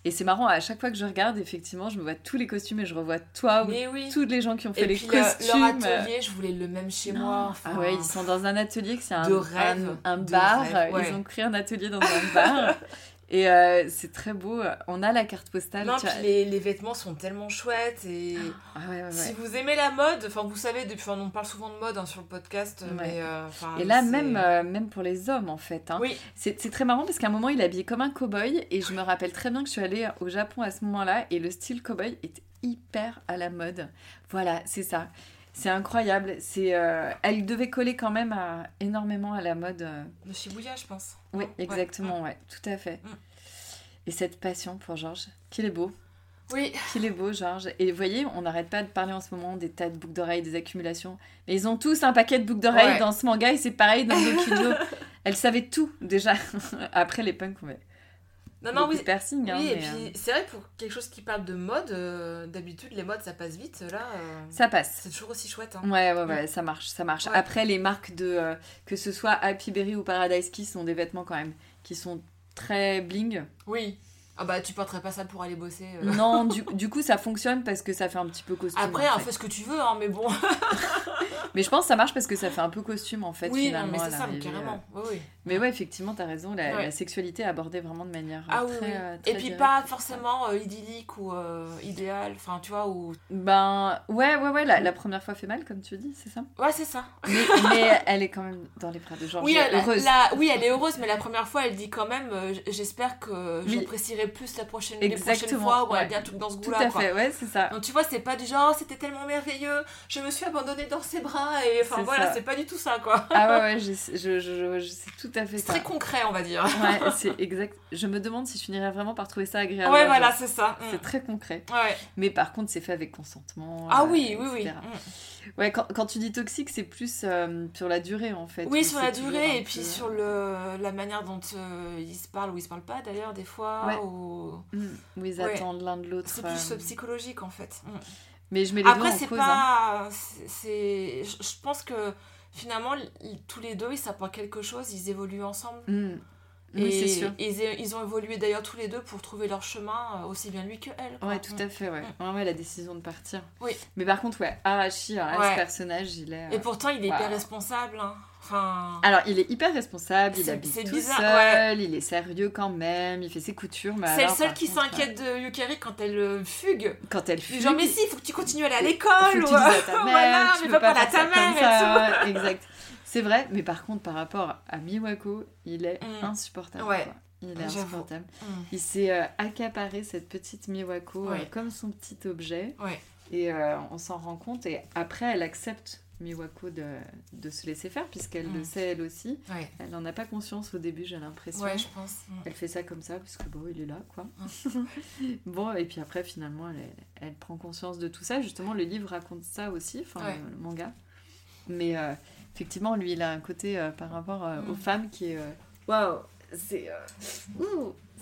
Et c'est marrant, à chaque fois que je regarde, effectivement, je me vois tous les costumes et je revois toi ou oui. tous les gens qui ont fait Et les puis le- costumes. leur atelier, je voulais le même chez moi. enfin, Ah ouais, ils sont dans un atelier que c'est un, un, bar. ouais. Ils ont créé un atelier dans un bar. Et euh, c'est très beau. On a la carte postale. Non, tu puis vois. les, les vêtements sont tellement chouettes et Ah ouais, ouais, ouais. si vous aimez la mode, enfin vous savez, depuis, on parle souvent de mode hein, sur le podcast, mais euh, enfin, Et là, même, euh, même pour les hommes, en fait. hein. Oui, c'est très marrant parce qu'à un moment, il est habillé comme un cow-boy. Et je me rappelle très bien que je suis allée au Japon à ce moment-là. Et le style cow-boy était hyper à la mode. Voilà, c'est ça. C'est incroyable. C'est, euh, Elle devait coller quand même à- énormément à la mode. euh, de Shibuya, je pense. Oui, exactement, ouais, tout à fait. Mm. Et cette passion pour Georges, qu'il est beau, Oui, qu'il est beau, Georges. Et vous voyez, on n'arrête pas de parler en ce moment des tas de boucles d'oreilles, des accumulations. Mais ils ont tous un paquet de boucles d'oreilles Ouais. dans ce manga et c'est pareil dans Dokijo. Elle savait tout déjà. Après les punks, met non, non, oui. piercing. hein, oui, et mais, euh, puis c'est vrai pour quelque chose qui parle de mode, euh, d'habitude les modes ça passe vite. Là, euh, ça passe. c'est toujours aussi chouette. Hein. Ouais, ouais, ouais, ça marche, ça marche. Ouais. Après, les marques de. que ce soit Happy Berry ou Paradise Kiss sont des vêtements quand même qui sont très bling. Oui. Ah bah tu porterais pas ça pour aller bosser. euh. Non, du, du coup, ça fonctionne parce que ça fait un petit peu costume. Après, en hein, fait. fais ce que tu veux, hein, mais bon. Mais je pense que ça marche parce que ça fait un peu costume en fait. oui, non, finalement, mais à c'est ça, carrément. euh. Oui, oui. Mais ouais, effectivement, t'as raison. La, Ouais. la sexualité est abordée vraiment de manière Ah euh, oui, très, oui. euh, Et puis directe. pas forcément euh, idyllique ou euh, idéal, enfin tu vois, ou... Ben ouais, ouais, ouais. La, la première fois fait mal, comme tu dis, c'est ça? Ouais, c'est ça. Mais, mais elle est quand même dans les bras de Georges. Oui elle, heureuse. la- oui, elle est heureuse, mais la première fois, elle dit quand même J'espère que Oui. Plus la prochaine, les prochaines Exactement, fois ouais. dit un truc dans ce Tout goût-là. à quoi. fait, ouais, c'est ça. Donc tu vois, c'est pas du genre Oh, c'était tellement merveilleux, je me suis abandonnée dans ses bras, et enfin C'est voilà, c'est pas du tout ça quoi. Ah ouais, ouais, je, je, je, je- sais tout à fait C'est très concret, on va dire. Ouais, c'est exact. Je me demande si je finirais vraiment par trouver ça agréable. Ouais, voilà, c'est ça. C'est Mm. très concret. Ouais. Mais par contre, c'est fait avec consentement. Ah euh, oui, oui, oui. Mm. Ouais, quand, quand tu dis toxique, c'est plus euh, sur la durée en fait. Oui, sur c'est la durée et puis sur le, la manière dont euh, ils se parlent ou ils se parlent pas d'ailleurs des fois. Ouais. Ou... Où ils Ouais. attendent l'un de l'autre. C'est plus euh, euh, psychologique en fait. Mm. Mais je mets les deux Après, en c'est hein. pas. c'est- C'est. Je pense que finalement, tous les deux, ils s'apportent quelque chose, ils évoluent ensemble. Mm. Et Oui, c'est sûr. Ils, ils ont évolué d'ailleurs tous les deux pour trouver leur chemin, euh, aussi bien lui que elle. quoi. Ouais, tout à fait, ouais. Mm. Ouais, ouais, la décision de partir. Oui. Mais par contre, ouais, Arashi, Ouais. ce personnage, il est. Et pourtant, il est Waouh. hyper responsable. hein. Enfin. Alors, il est hyper responsable, il habite tout bizarre, seul, il est sérieux quand même, il fait ses coutures. c'est le seul qui s'inquiète de Yukari quand elle euh, fugue. Quand elle dit genre, mais si, il faut que tu continues à aller à l'école. ou- voilà, tu mais peux pas parler à ta mère et exact. C'est vrai, mais par contre, par rapport à Miwako, il est Mm. insupportable. Ouais. quoi. Il est insupportable. Mm. Il s'est euh, accaparé cette petite Miwako euh, comme son petit objet. Ouais. Et euh, on s'en rend compte. Et après, elle accepte Miwako de, de se laisser faire, puisqu'elle Mm. le sait elle aussi. Ouais. Elle n'en a pas conscience au début, j'ai l'impression. Ouais, je pense. Mm. Elle fait ça comme ça, parce que bon, il est là, quoi. bon, et puis après, finalement, elle, prend conscience de tout ça. Justement, le livre raconte ça aussi, enfin, Ouais. le, manga. Mais euh, effectivement, lui, il a un côté euh, par rapport euh, aux Mm. femmes qui est. Waouh C'est.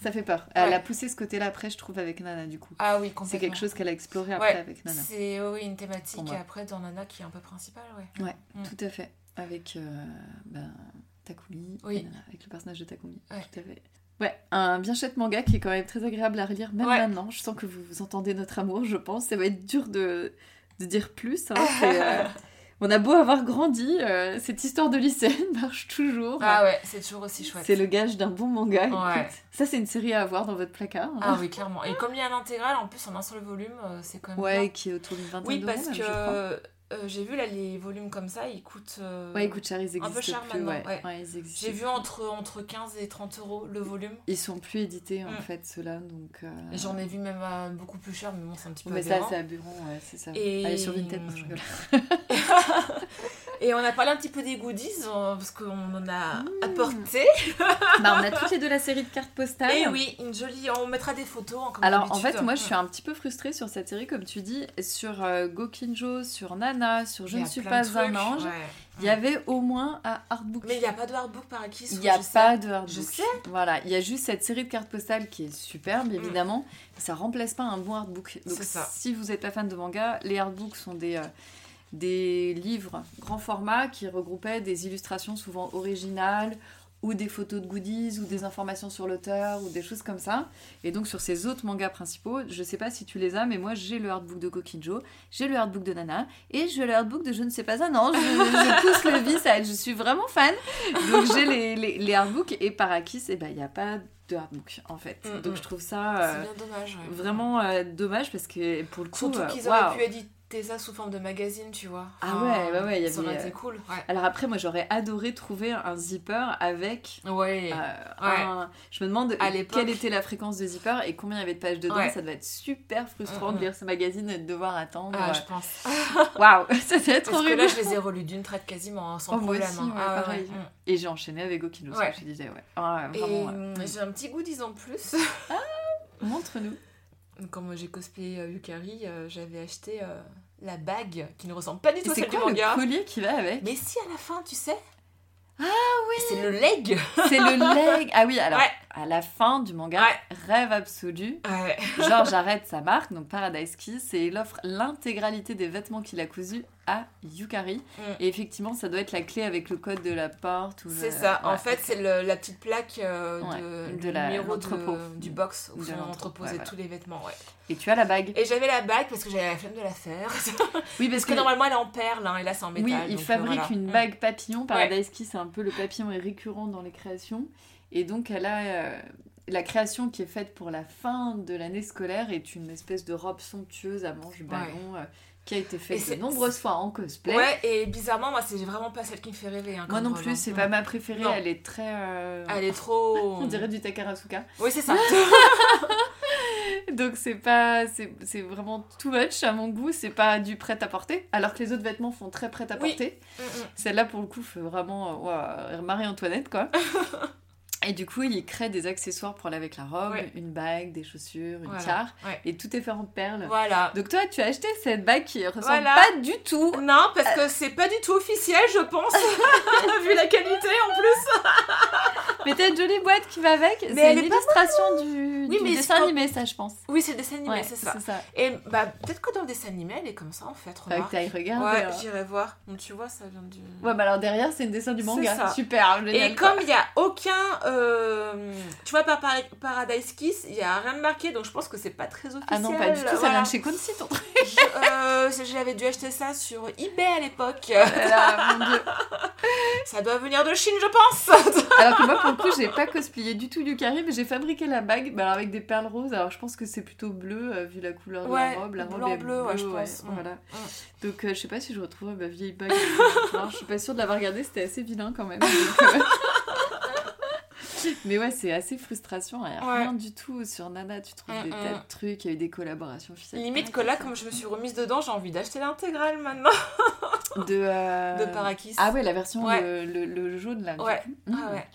Ça fait peur. Elle Ouais. a poussé ce côté-là après, je trouve, avec Nana, du coup. Ah oui, C'est quelque chose qu'elle a exploré après Ouais, avec Nana. C'est oui, une thématique après dans Nana qui est un peu principale, ouais. Ouais, Mm. tout à fait. Avec euh, ben, Takumi, Oui. et Nana, avec le personnage de Takumi. Ouais. Tout à fait. Ouais, un bien chouette manga qui est quand même très agréable à relire, même maintenant. Je sens que vous, vous entendez notre amour, je pense. Ça va être dur de, de dire plus. hein. On a beau avoir grandi, euh, cette histoire de lycéenne marche toujours. Ah ouais, c'est toujours aussi chouette. C'est le gage d'un bon manga. Ouais. écoute. Ça, c'est une série à avoir dans votre placard. hein. Ah oui, clairement. Et comme il y a l'intégrale, en plus en un seul volume, euh, c'est quand même ouais, bien. qui est autour d'une vingtaine Oui, parce que. Euh, j'ai vu là les volumes comme ça, ils coûtent. euh, Ouais, écoute, cher, ils un existent peu cher plus. maintenant, ouais. ouais. ils. J'ai vu entre, entre 15 et 30 euros le volume. Ils sont plus édités, en Mm. fait, ceux-là. Donc, euh, j'en ai vu même beaucoup plus cher, mais bon, c'est un petit peu Mais ça, c'est aberrant, ouais, c'est ça. Et- Allez sur Vinted, non, je rigole. Et on a parlé un petit peu des goodies, parce qu'on en a Mmh. apporté. Bah, on a toutes les deux la série de cartes postales. Et oui, une jolie. On mettra des photos. hein, comme Alors en fait, moi je suis un petit peu frustrée sur cette série, comme tu dis, sur Gokinjo, sur Nana, sur Je ne suis pas trucs, un ange. ouais. Il y avait au moins un artbook. Mais il n'y a pas de hardbook par acquis. Il n'y a sais. pas de artbook. Je sais. Voilà, il y a juste cette série de cartes postales qui est superbe, évidemment. Ça remplace pas un bon artbook. Donc Mm. Ça. si vous n'êtes pas fan de manga, les artbooks sont des, euh, des livres grand format qui regroupaient des illustrations souvent originales ou des photos de goodies ou des informations sur l'auteur ou des choses comme ça. Et donc sur ces autres mangas principaux, je sais pas si tu les as, mais moi j'ai le artbook de Kokinjo, j'ai le artbook de Nana et j'ai le artbook de Je ne sais pas un ange. Je, je pousse le vice à je suis vraiment fan. Donc j'ai les, les, les artbooks et par Akis, eh ben, il n'y a pas de artbook en fait. Mm, Donc mm. je trouve ça euh, bien dommage. ouais. vraiment euh, dommage parce que pour le coup. Surtout euh, qu'ils auraient pu éditer ça sous forme de magazine, tu vois. Ah ouais, ouais, ouais, il y Ça avait, aurait été cool. Ouais. Alors après, moi j'aurais adoré trouver un zipper avec. Ouais. euh, un- Je me demande À l'époque. quelle était la fréquence de zipper et combien il y avait de pages dedans. Ouais. Ça devait être super frustrant Mm, de mm. lire ce magazine et de devoir attendre. Ah, je pense. Waouh, ça devait être Parce que horrible. là, je les ai relus d'une traite quasiment, hein, sans Oh, moi problème. aussi, hein. ouais, Ah, ouais, pareil. ouais. Mm. Et j'ai enchaîné avec Okino, Ouais. ce que je disais, ouais. Ah, Et vraiment. ouais. j'ai un petit goodies en plus. Montre-nous. Quand moi j'ai cosplayé euh, Yukari, euh, j'avais acheté euh, la bague qui ne ressemble pas du tout à c'est celle du quoi le manga. collier qui va avec Mais si à la fin, tu sais Ah oui C'est le leg C'est le leg. Ah oui, alors Ouais. À la fin du manga, Ouais. rêve absolu. Ouais. Georges arrête sa marque, donc Paradise Kiss, et il offre l'intégralité des vêtements qu'il a cousus à Yukari. Mm. Et effectivement, ça doit être la clé avec le code de la porte. C'est ça. En fait, c'est la petite plaque euh, de, la- numéro l'entrepôt. de- du box où sont entreposés tous les vêtements. Et tu as la bague. Et j'avais la bague parce que j'avais la flemme de la faire. Oui, parce que normalement, elle est en perle hein, et là, c'est en métal. Oui, il euh, fabrique voilà. une Mm. bague papillon. Paradise Kiss, c'est un peu le papillon est récurrent dans les créations. Et donc, elle a. euh, la création qui est faite pour la fin de l'année scolaire est une espèce de robe somptueuse à manches ballon euh, qui a été faite de nombreuses fois en cosplay. Ouais, et bizarrement, moi, c'est vraiment pas celle qui me fait rêver. hein, Moi non plus, hein. c'est pas ma préférée. Non. Elle est très. euh, Elle est trop. On dirait du Takarasuka. Oui, c'est ça. Donc c'est pas, c'est vraiment too much à mon goût. C'est pas du prêt à porter. Alors que les autres vêtements font très prêt à porter. Mm, mm. Celle-là pour le coup fait vraiment Marie-Antoinette quoi. Et du coup, il crée des accessoires pour aller avec la robe, Ouais. une bague, des chaussures, une Voilà, tiare, ouais. et tout est fait en perles. Voilà. Donc toi, tu as acheté cette bague qui ressemble Voilà. pas du tout. Non, parce que c'est pas du tout officiel, je pense. Vu la qualité en plus. Mais t'as une jolie boîte qui va avec. Mais C'est une pas illustration du, Oui, du mais dessin animé, ça, je pense. Oui, c'est le dessin animé, Ouais, c'est ça. Et bah, peut-être que dans le dessin animé, elle est comme ça en fait. Remarque. taille, regarde. Ouais, hein. j'irai voir. Donc tu vois, ça vient du. Ouais, bah alors derrière, c'est une dessin du manga. Super, génial. Et comme il n'y a aucun. Euh, tu vois, par par- Paradise Kiss, il n'y a rien de marqué, donc je pense que c'est pas très officiel. Ah non, pas du tout, ça voilà. vient de chez Concy, ton truc. Euh, J'avais dû acheter ça sur eBay à l'époque. Dieu. Ça doit venir de Chine, je pense. Alors que moi, pour le coup, j'ai pas cosplayé du tout Yukari, mais j'ai fabriqué la bague bah, alors avec des perles roses. Alors je pense que c'est plutôt bleu, euh, vu la couleur de Ouais, la robe. La robe est bleu, ouais, je pense. Mm. Voilà. Donc euh, je sais pas si je retrouve ma vieille bague. Alors, je suis pas sûre de l'avoir regardée, c'était assez vilain quand même. donc, Mais ouais, c'est assez frustrant. Il y a Ouais. rien du tout sur Nana. Tu trouves Mm, des mm. tas de trucs, il y a eu des collaborations officielles. Limite que là, comme je me suis remise dedans, j'ai envie d'acheter l'intégrale maintenant De, euh, de Parakis. Ah ouais, la version Ouais. le, le- le jaune là. du Ouais. coup. Ah Mm. ouais.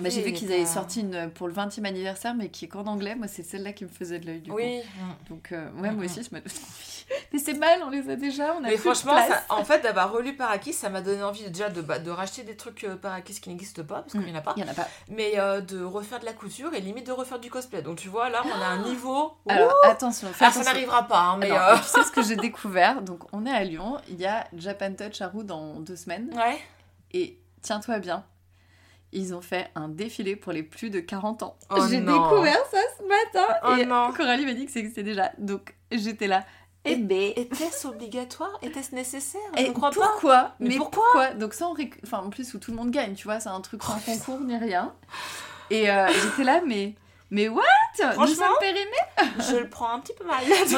Bah, j'ai vu il qu'ils avaient sorti une pour le 20e anniversaire, mais qui est qu'en anglais. Moi, c'est celle-là qui me faisait de l'œil du coup. Oui. Donc, euh, ouais, Mm, moi mm. aussi, ça m'a donné envie. Mais c'est mal, on les a déjà, on a Mais de franchement, place. ça- en fait, d'avoir relu Parakis, ça m'a donné envie déjà de, bah, de racheter des trucs euh, Parakis qui n'existent pas, parce qu'il Mm. n'y en a pas, Il y en a pas. mais euh, de refaire de la couture et limite de refaire du cosplay. Donc tu vois, là, on a un niveau. Alors, Ouh attention, fais Ah, ça attention. n'arrivera pas, hein, mais. Alors, euh, tu sais ce que j'ai découvert? Donc, on est à Lyon, il y a Japan Touch à Roux dans deux semaines. Ouais. Et tiens-toi bien, ils ont fait un défilé pour les plus de 40 ans. Oh j'ai découvert ça ce matin. Oh et non. Coralie m'a dit que ça existait déjà. Donc, j'étais là. Eh ben, Était-ce obligatoire? Était-ce nécessaire? Et Je crois pas. pourquoi? Mais Mais pourquoi? pourquoi, Donc réc- enfin en plus où tout le monde gagne, tu vois, c'est un truc sans concours ni rien. Et euh, j'étais là, mais mais what? Nous Franchement sommes périmés Je le prends un petit peu mal. Moi aussi.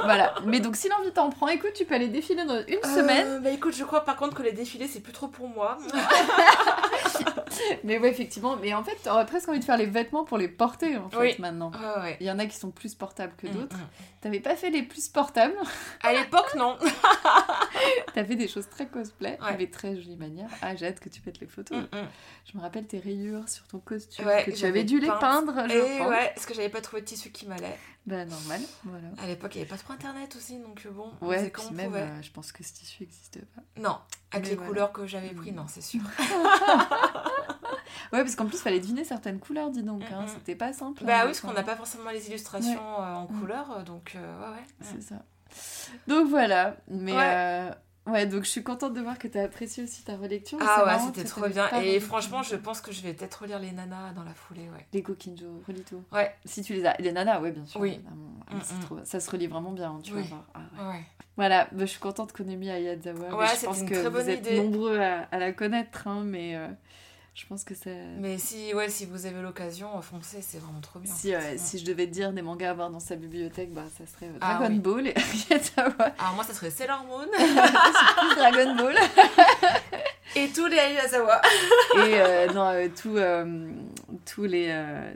Voilà. Mais donc si l'envie t'en prend, écoute, tu peux aller défiler dans une semaine. Euh, bah écoute, je crois par contre que les défilés, c'est plus trop pour moi. mais ouais, effectivement. Mais en fait, t'aurais presque envie de faire les vêtements pour les porter, en fait, Oui. maintenant. Ouais, ouais. Il y en a qui sont plus portables que Mm, d'autres. mm. T'avais pas fait les plus portables? À l'époque, non. T'as fait des choses très cosplay, Ouais. mais très jolie manière. Ah, j'ai hâte que tu mettes les photos. Mm. Je me rappelle tes rayures sur ton costume, Ouais, que tu avais dû les peindre, je Et pense. ouais, parce que j'avais pas trouvé de tissu qui m'allait. Bah, normal, voilà. À l'époque, il n'y avait pas trop internet aussi, donc euh, bon, on Ouais, on même, euh, je pense que ce tissu n'existe pas. Non, avec Mais les voilà. couleurs que j'avais pris, non, c'est sûr. Ouais, parce qu'en plus, fallait deviner certaines couleurs, dis donc. hein. Mm. C'était pas simple. Bah hein, oui, parce qu'on n'a pas forcément les illustrations euh, en Mm. couleur, donc euh, ouais, ouais. C'est ça. Donc voilà. Mais Ouais. euh, ouais, donc je suis contente de voir que tu as apprécié aussi ta relecture. Ah ouais, c'était trop bien. Et franchement, je pense que je vais peut-être relire les nanas dans la foulée, ouais. Les Gokinjo, relis tout. Ouais. Si tu les as. Les nanas, ouais, bien sûr. Oui. Ah, Mm, mm. trop- Ça se relit vraiment bien, hein, tu Oui. vas voir. Ah ouais. Ouais. Voilà, bah, je suis contente qu'on ait mis Ayazawa. Ouais, je pense une que très vous bonne êtes idée. nombreux à, à la connaître, hein, mais euh, je pense que ça. Mais si, ouais, si vous avez l'occasion, euh, foncez, c'est vraiment trop bien. Si, Ouais. si je devais te dire des mangas à voir dans sa bibliothèque, bah, ça serait euh, Ah Dragon oui. Ball et. Alors moi, ça serait Sailor Moon Dragon Ball. et tous les Ayazawa. Et euh, non, euh, tout, euh, tous, les,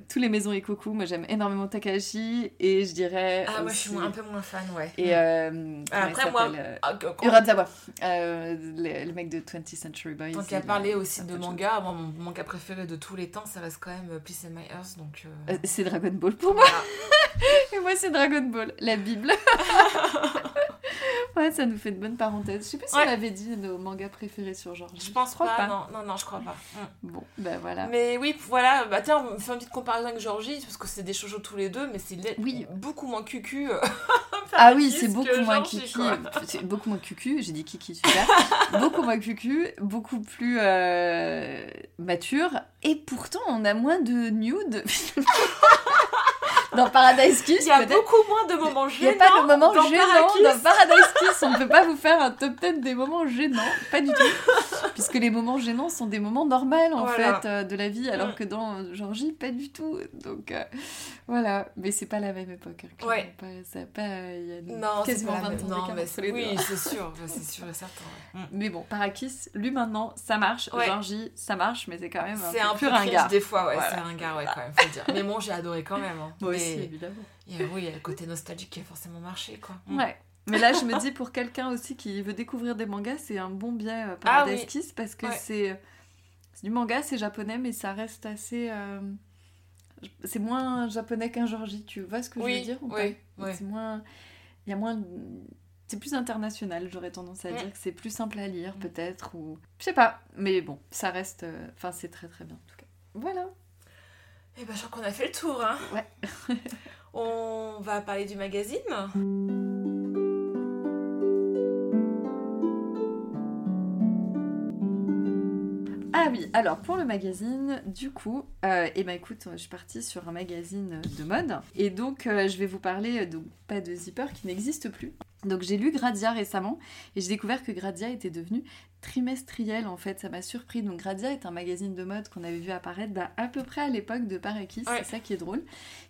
tous les maisons Ikoku, moi j'aime énormément Takahashi et je dirais. Ah, moi, je aussi- suis un peu moins fan, ouais. Et Après, moi, Ah, Urasawa, le, mec de 20th Century Boys. Qu'à il- aussi un de peu de manga, moi, mon manga préféré de tous les temps, ça reste quand même euh, Peace and My Earth, donc... euh, Euh, c'est Dragon Ball pour moi. voilà. Et moi, c'est Dragon Ball, la Bible. ouais, ça nous fait une bonne parenthèse. Je sais pas si Ouais. on avait dit nos mangas préférés sur Georgie. Je pense crois pas, non, non, non, je crois pas. Mm. Bon, ben voilà. Mais oui, voilà, bah tiens, on fait une petite comparaison avec Georgie, parce que c'est des shoujo tous les deux, mais c'est Oui. beaucoup moins cucu. euh, Ah oui, c'est beaucoup moins quoi. C'est beaucoup moins cucu, j'ai dit kiki, super. beaucoup moins cucu, beaucoup plus euh, mature. Et pourtant, on a moins de nude. Dans Paradise Kiss, Il y a beaucoup moins de moments Il n'y a gênants. pas de moments dans gênants dans Paradise Kiss. On ne peut pas vous faire un top 10 des moments gênants. Pas du tout. Puisque les moments gênants sont des moments normaux, en Voilà. fait, euh, de la vie. Alors Mm. que dans euh, Georgie, pas du tout. Donc, euh, voilà. Mais c'est pas la même époque. hein, Ouais. Pas, ça y a Non, c'est quasiment pas la 20 même. ans d'écart oui, c'est sûr, c'est sûr et certain. ouais. Mm. Mais bon, Parakis, lui maintenant, ça marche. Ouais. Georgie, ça marche, mais c'est quand même un C'est peu un peu cringe des fois, ouais, Voilà. c'est ringard, ouais, quand même, faut le dire. Mais bon, j'ai adoré quand même. hein. Moi aussi, évidemment. il y a- oui, il y a le côté nostalgique qui a forcément marché, quoi. Mm. Ouais. Mais là, je me dis, pour quelqu'un aussi qui veut découvrir des mangas, c'est un bon biais euh, Ah oui. Kiss parce que Ouais. c'est du manga, c'est japonais, mais ça reste assez. euh, C'est moins japonais qu'un Georgie, tu vois ce que je veux dire ou oui, oui. C'est moins. Il y a moins. C'est plus international, j'aurais tendance à Mm. dire que c'est plus simple à lire, Mm. peut-être, ou. Je sais pas, mais bon, ça reste. euh, Enfin, c'est très très bien en tout cas. Voilà. Eh ben, je crois qu'on a fait le tour, hein. Ouais. On va parler du magazine. Ah oui, alors pour le magazine, du coup, euh, eh ben écoute, je suis partie sur un magazine de mode et donc euh, je vais vous parler euh, donc pas de Zipper qui n'existe plus. Donc j'ai lu Gradia récemment et j'ai découvert que Gradia était devenu trimestriel en fait, ça m'a surpris. Donc Gradia est un magazine de mode qu'on avait vu apparaître bah, à peu près à l'époque de Parakis, Ouais. c'est ça qui est drôle,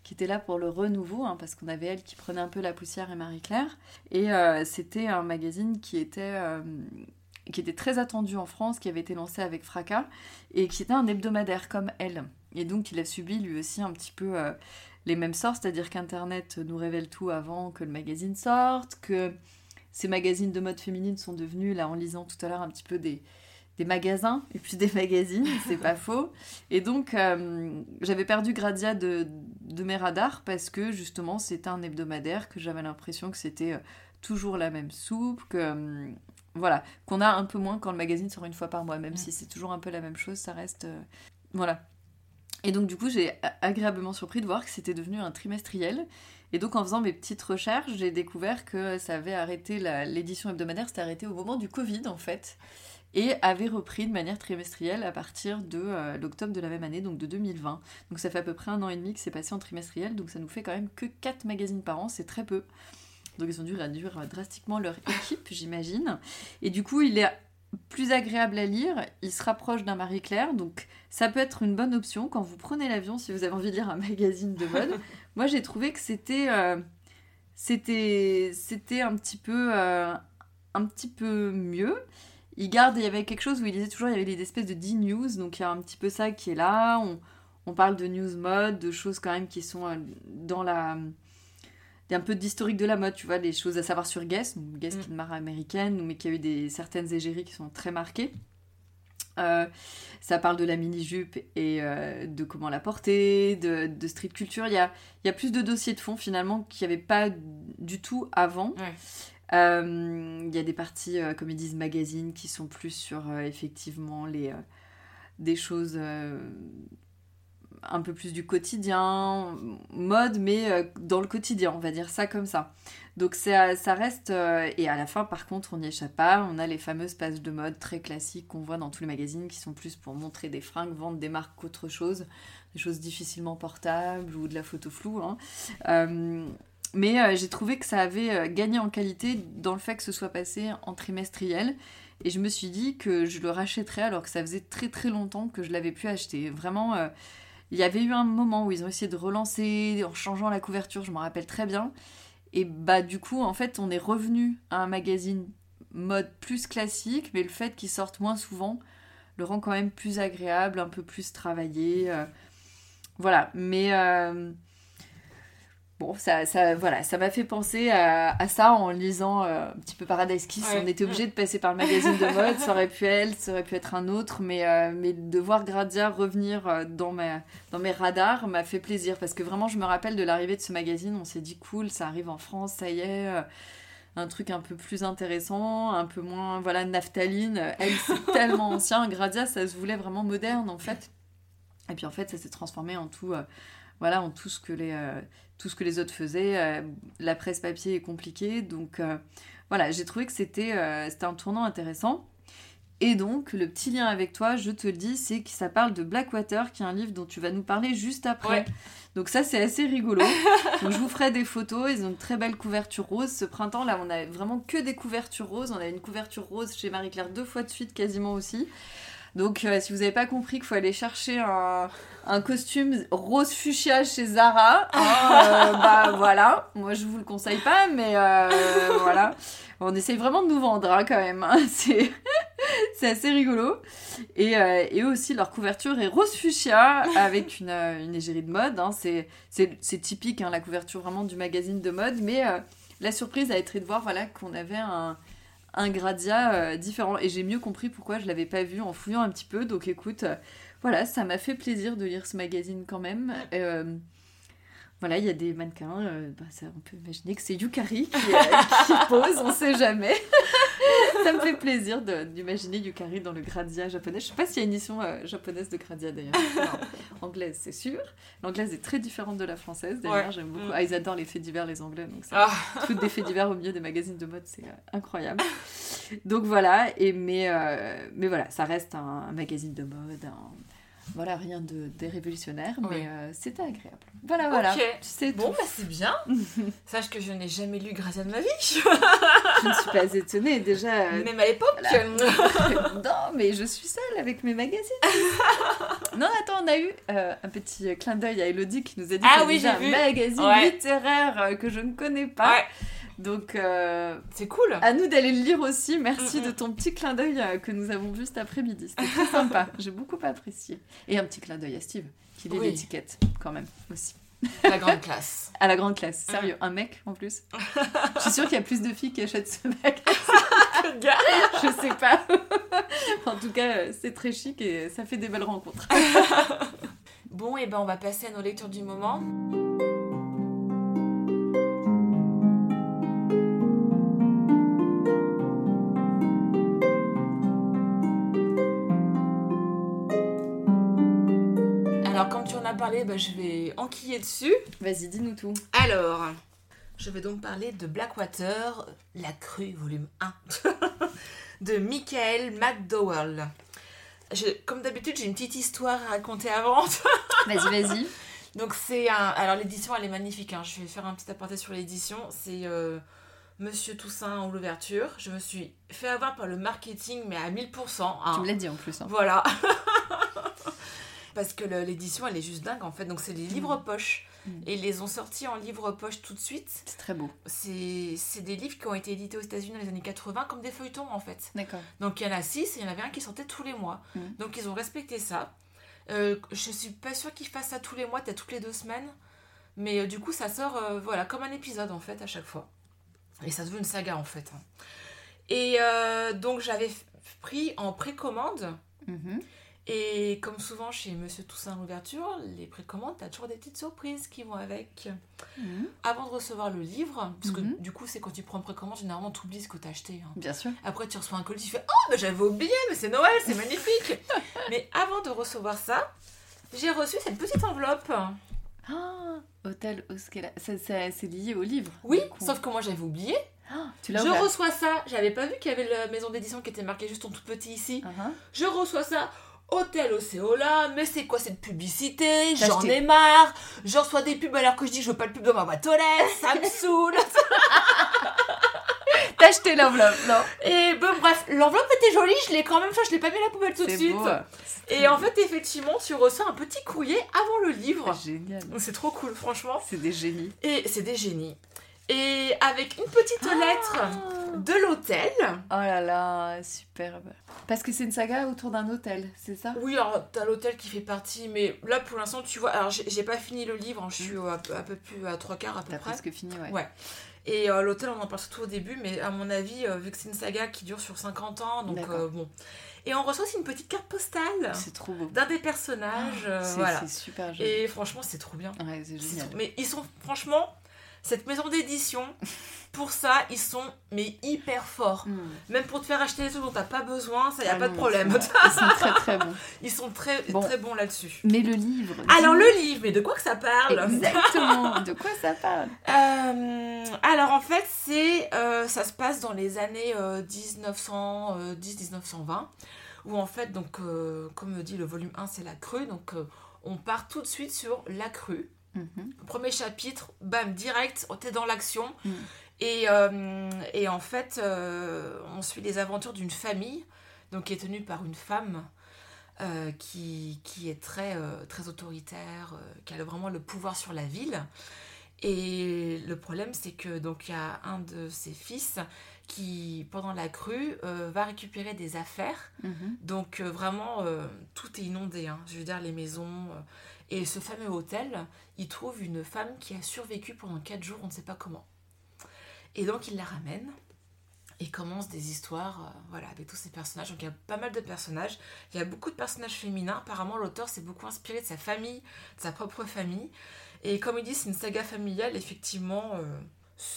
qui était là pour le renouveau hein, parce qu'on avait elle qui prenait un peu la poussière et Marie-Claire et euh, c'était un magazine qui était euh, qui était très attendu en France, qui avait été lancé avec fracas, et qui était un hebdomadaire comme elle. Et donc il a subi lui aussi un petit peu euh, les mêmes sorts, c'est-à-dire qu'Internet nous révèle tout avant que le magazine sorte, que ces magazines de mode féminine sont devenus, là en lisant tout à l'heure, un petit peu des, des magasins, et puis des magazines, c'est pas faux. Et donc euh, j'avais perdu Gradia de, de mes radars, parce que justement c'était un hebdomadaire, que j'avais l'impression que c'était... euh, toujours la même soupe, que euh, voilà, qu'on a un peu moins quand le magazine sort une fois par mois, même si c'est toujours un peu la même chose, ça reste euh, voilà. Et donc du coup, j'ai agréablement surpris de voir que c'était devenu un trimestriel. Et donc en faisant mes petites recherches, j'ai découvert que ça avait arrêté l'édition hebdomadaire, c'était arrêté au moment du Covid en fait, et avait repris de manière trimestrielle à partir de euh, l'octobre de la même année, donc de 2020. Donc ça fait à peu près un an et demi que c'est passé en trimestriel, donc ça nous fait quand même que 4 magazines par an, c'est très peu. Donc ils ont dû réduire euh, drastiquement leur équipe, j'imagine. Et du coup, il est plus agréable à lire, il se rapproche d'un Marie-Claire, donc ça peut être une bonne option quand vous prenez l'avion si vous avez envie de lire un magazine de mode. Moi, j'ai trouvé que c'était euh, c'était c'était un petit peu euh, un petit peu mieux. il garde, il y avait quelque chose où il disait toujours, il y avait des espèces de D-news, donc il y a un petit peu ça qui est là. On, on parle de news mode, de choses quand même qui sont euh, dans la. Il y a un peu d'historique de la mode, tu vois, des choses à savoir sur Guess, donc Guess qui est une marque américaine, mais qui a eu des, certaines égéries qui sont très marquées. Euh, ça parle de la mini-jupe et euh, de comment la porter, de, de, street culture. Il y a, il y a plus de dossiers de fond finalement qu'il n'y avait pas du tout avant. Euh, il y a des parties, comme ils disent, magazines qui sont plus sur effectivement les, des choses un peu plus du quotidien, mode, mais dans le quotidien, on va dire ça comme ça. Donc ça, reste... Euh, et à la fin, par contre, on n'y échappe pas. On a les fameuses pages de mode très classiques qu'on voit dans tous les magazines, qui sont plus pour montrer des fringues, vendre des marques qu'autre chose. Des choses difficilement portables ou de la photo floue. Hein. Euh, mais j'ai trouvé que ça avait gagné en qualité dans le fait que ce soit passé en trimestriel. Et je me suis dit que je le rachèterais alors que ça faisait très très longtemps que je l'avais pu acheter. Vraiment, il y avait eu un moment où ils ont essayé de relancer en changeant la couverture, je m'en rappelle très bien. Et bah du coup, en fait, on est revenu à un magazine mode plus classique, mais le fait qu'il sorte moins souvent le rend quand même plus agréable, un peu plus travaillé. Euh, voilà, mais euh, Bon, ça, ça, voilà, ça m'a fait penser à, ça en lisant euh, un petit peu Paradise Kiss. On était obligé de passer par le magazine de mode. ça aurait pu elle, ça aurait pu être un autre. Mais, euh, mais de voir Gradia revenir euh, dans, ma, dans mes radars m'a fait plaisir. Parce que vraiment, je me rappelle de l'arrivée de ce magazine. On s'est dit, cool, ça arrive en France, ça y est. un truc un peu plus intéressant, un peu moins, voilà, naphtaline. Elle, c'est tellement ancien. Gradia, ça se voulait vraiment moderne, en fait. Et puis, en fait, ça s'est transformé en tout voilà, en tout ce que les, tout ce que les autres faisaient. Euh, la presse papier est compliquée. Donc euh, voilà, j'ai trouvé que c'était euh, c'était un tournant intéressant. Et donc, le petit lien avec toi, je te le dis, c'est que ça parle de Blackwater, qui est un livre dont tu vas nous parler juste après. Donc ça, c'est assez rigolo. donc, je vous ferai des photos. Ils ont une très belle couverture rose. Ce printemps, là, on a vraiment que des couvertures roses. On a une couverture rose chez Marie-Claire deux fois de suite, quasiment aussi. Donc, euh, si vous n'avez pas compris qu'il faut aller chercher un, un, costume rose fuchsia chez Zara, hein, euh, bah voilà. Moi, je vous le conseille pas, mais euh, voilà. On essaye vraiment de nous vendre hein, quand même. Hein. C'est, c'est assez rigolo. Et, et, eux aussi, leur couverture est rose fuchsia avec une, une égérie de mode. C'est, c'est, c'est typique, la couverture vraiment du magazine de mode. Mais la surprise a été de voir voilà, qu'on avait un un Gradia euh, différent. Et j'ai mieux compris pourquoi je l'avais pas vu en fouillant un petit peu. Donc écoute, euh, voilà, ça m'a fait plaisir de lire ce magazine quand même. Euh, voilà, il y a des mannequins, bah, ça, on peut imaginer que c'est Yukari qui, qui pose, on sait jamais. ça me fait plaisir d'imaginer Yukari dans le Gradia japonais. Je sais pas s'il y a une édition euh, japonaise de Gradia d'ailleurs. anglaise, c'est sûr. L'anglaise est très différente de la française d'ailleurs. J'aime beaucoup. Mm. Ah, ils adorent les faits divers, les anglais. Donc ça, ah. des faits divers au milieu des magazines de mode, c'est euh, incroyable. Donc voilà. Et mais, euh, mais voilà, ça reste un, magazine de mode, voilà, rien de, révolutionnaire, mais euh, c'était agréable. Voilà, voilà. C'est bon, bah, c'est bien. Sache que je n'ai jamais lu Gracia de ma vie. je ne suis pas étonnée, déjà. Euh, Même à l'époque. non, mais je suis seule avec mes magazines. non, attends, on a eu euh, un petit clin d'œil à Elodie qui nous a dit ah, oui, un magazine littéraire que je ne connais pas. Ouais. Donc, euh, c'est cool. À nous d'aller le lire aussi. Merci de ton petit clin d'œil euh, que nous avons vu cet après-midi. C'était très sympa. J'ai beaucoup apprécié. Et un petit clin d'œil à Steve, qui lit l'étiquette, quand même, aussi. La grande classe. à la grande classe. Sérieux, un mec en plus? Je suis sûre qu'il y a plus de filles qui achètent ce mec. que de gars. Je sais pas. en tout cas, euh, c'est très chic et ça fait des belles rencontres. bon, et ben on va passer à nos lectures du moment. Parler, bah, je vais enquiller dessus. Vas-y, dis-nous tout. Alors, je vais donc parler de Blackwater, La Crue, volume 1, de Michael McDowell. comme d'habitude, j'ai une petite histoire à raconter avant. vas-y, vas-y. Donc, c'est un. Alors, l'édition, elle est magnifique. Hein. Je vais faire un petit aparté sur l'édition. C'est. Euh, Monsieur Toussaint en l'ouverture. Je me suis fait avoir par le marketing, mais à 1000%. Hein. Tu me l'as dit en plus. Hein. Voilà. parce que l'édition elle est juste dingue en fait. Donc c'est les livres mm. poches. Mm. Et ils les ont sortis en livre poche tout de suite. C'est très beau. C'est des livres qui ont été édités aux États-Unis dans les années 80 comme des feuilletons en fait. D'accord. Donc il y en a six et il y en avait un qui sortait tous les mois. Mm. Donc ils ont respecté ça. Euh, je suis pas sûre qu'ils fassent ça tous les mois, peut-être toutes les deux semaines. Mais euh, du coup, ça sort euh, voilà, comme un épisode en fait à chaque fois. Et ça devient une saga en fait. hein. Et euh, donc j'avais pris en précommande. Et comme souvent chez Monsieur Toussaint l'ouverture, les précommandes, t'as toujours des petites surprises qui vont avec. Mhm. Avant de recevoir le livre, parce que Mhm. du coup, c'est quand tu prends en précommande, généralement, tu oublies ce que t'as acheté. hein. Bien sûr. Après, tu reçois un colis, tu fais Oh, mais j'avais oublié, mais c'est Noël, c'est magnifique Mais avant de recevoir ça, j'ai reçu cette petite enveloppe. Ah, Hôtel ça- C'est lié au livre. Oui, sauf que moi j'avais oublié. Ah, tu Je reçois ça, j'avais pas vu qu'il y avait la maison d'édition qui était marquée juste en tout petit ici. Uh-huh. Je reçois ça. Hôtel Océola, mais c'est quoi cette publicité? J'en ai marre. Je reçois des pubs alors que je dis que je veux pas de pub dans ma boîte aux lettres, ça me saoule. T'as acheté l'enveloppe, non? Et ben, bref, l'enveloppe était jolie, je l'ai quand même fait, je l'ai pas mis à la poubelle tout de suite. beau. Et en fait, effectivement, tu reçois un petit courrier avant le livre. Génial. C'est trop cool, franchement. C'est des génies. Et c'est des génies. Et avec une petite lettre de l'hôtel. Oh là là, superbe. Parce que c'est une saga autour d'un hôtel, c'est ça? Oui, alors t'as l'hôtel qui fait partie, mais là pour l'instant, tu vois, alors j'ai pas fini le livre, hein, je suis à peu, à peu plus à trois quarts à peu T'as près. presque fini, ouais. Ouais. Et euh, l'hôtel, on en parle surtout au début, mais à mon avis, euh, vu que c'est une saga qui dure sur 50 ans, donc euh, bon. Et on reçoit aussi une petite carte postale C'est trop beau. d'un des personnages, euh, C'est voilà. super joli. Et franchement, c'est trop bien. Ouais, c'est C'est génial. trop- Mais ils sont, franchement, cette maison d'édition, pour ça, ils sont mais hyper forts. Hmm. Même pour te faire acheter des trucs dont t'as pas besoin, ça y a Ah pas non, de problème. Ils sont très très bons. Ils sont très Bon. très bons là-dessus. Mais le livre. Alors le livre, mais de quoi que ça parle? Exactement. De quoi ça parle? Euh, Alors en fait, c'est euh, ça se passe dans les années euh, 1910-1920, où en fait, donc euh, comme me dit le volume 1, c'est la crue, donc euh, on part tout de suite sur la crue. Mhm. Premier chapitre, bam, direct, t'es dans l'action. Mm. Et, euh, et en fait, euh, on suit les aventures d'une famille, donc qui est tenue par une femme euh, qui, qui est très, très autoritaire, qui a vraiment le pouvoir sur la ville. Et le problème, c'est que donc il y a un de ses fils qui, pendant la crue, euh, va récupérer des affaires Mhm. donc euh, vraiment, euh, tout est inondé. hein. Je veux dire, les maisons. Et ce fameux hôtel, il trouve une femme qui a survécu pendant 4 jours, on ne sait pas comment. Et donc il la ramène et commence des histoires euh, voilà, avec tous ces personnages. Donc il y a pas mal de personnages. Il y a beaucoup de personnages féminins. Apparemment, l'auteur s'est beaucoup inspiré de sa famille, de sa propre famille. Et comme il dit, c'est une saga familiale, effectivement. euh.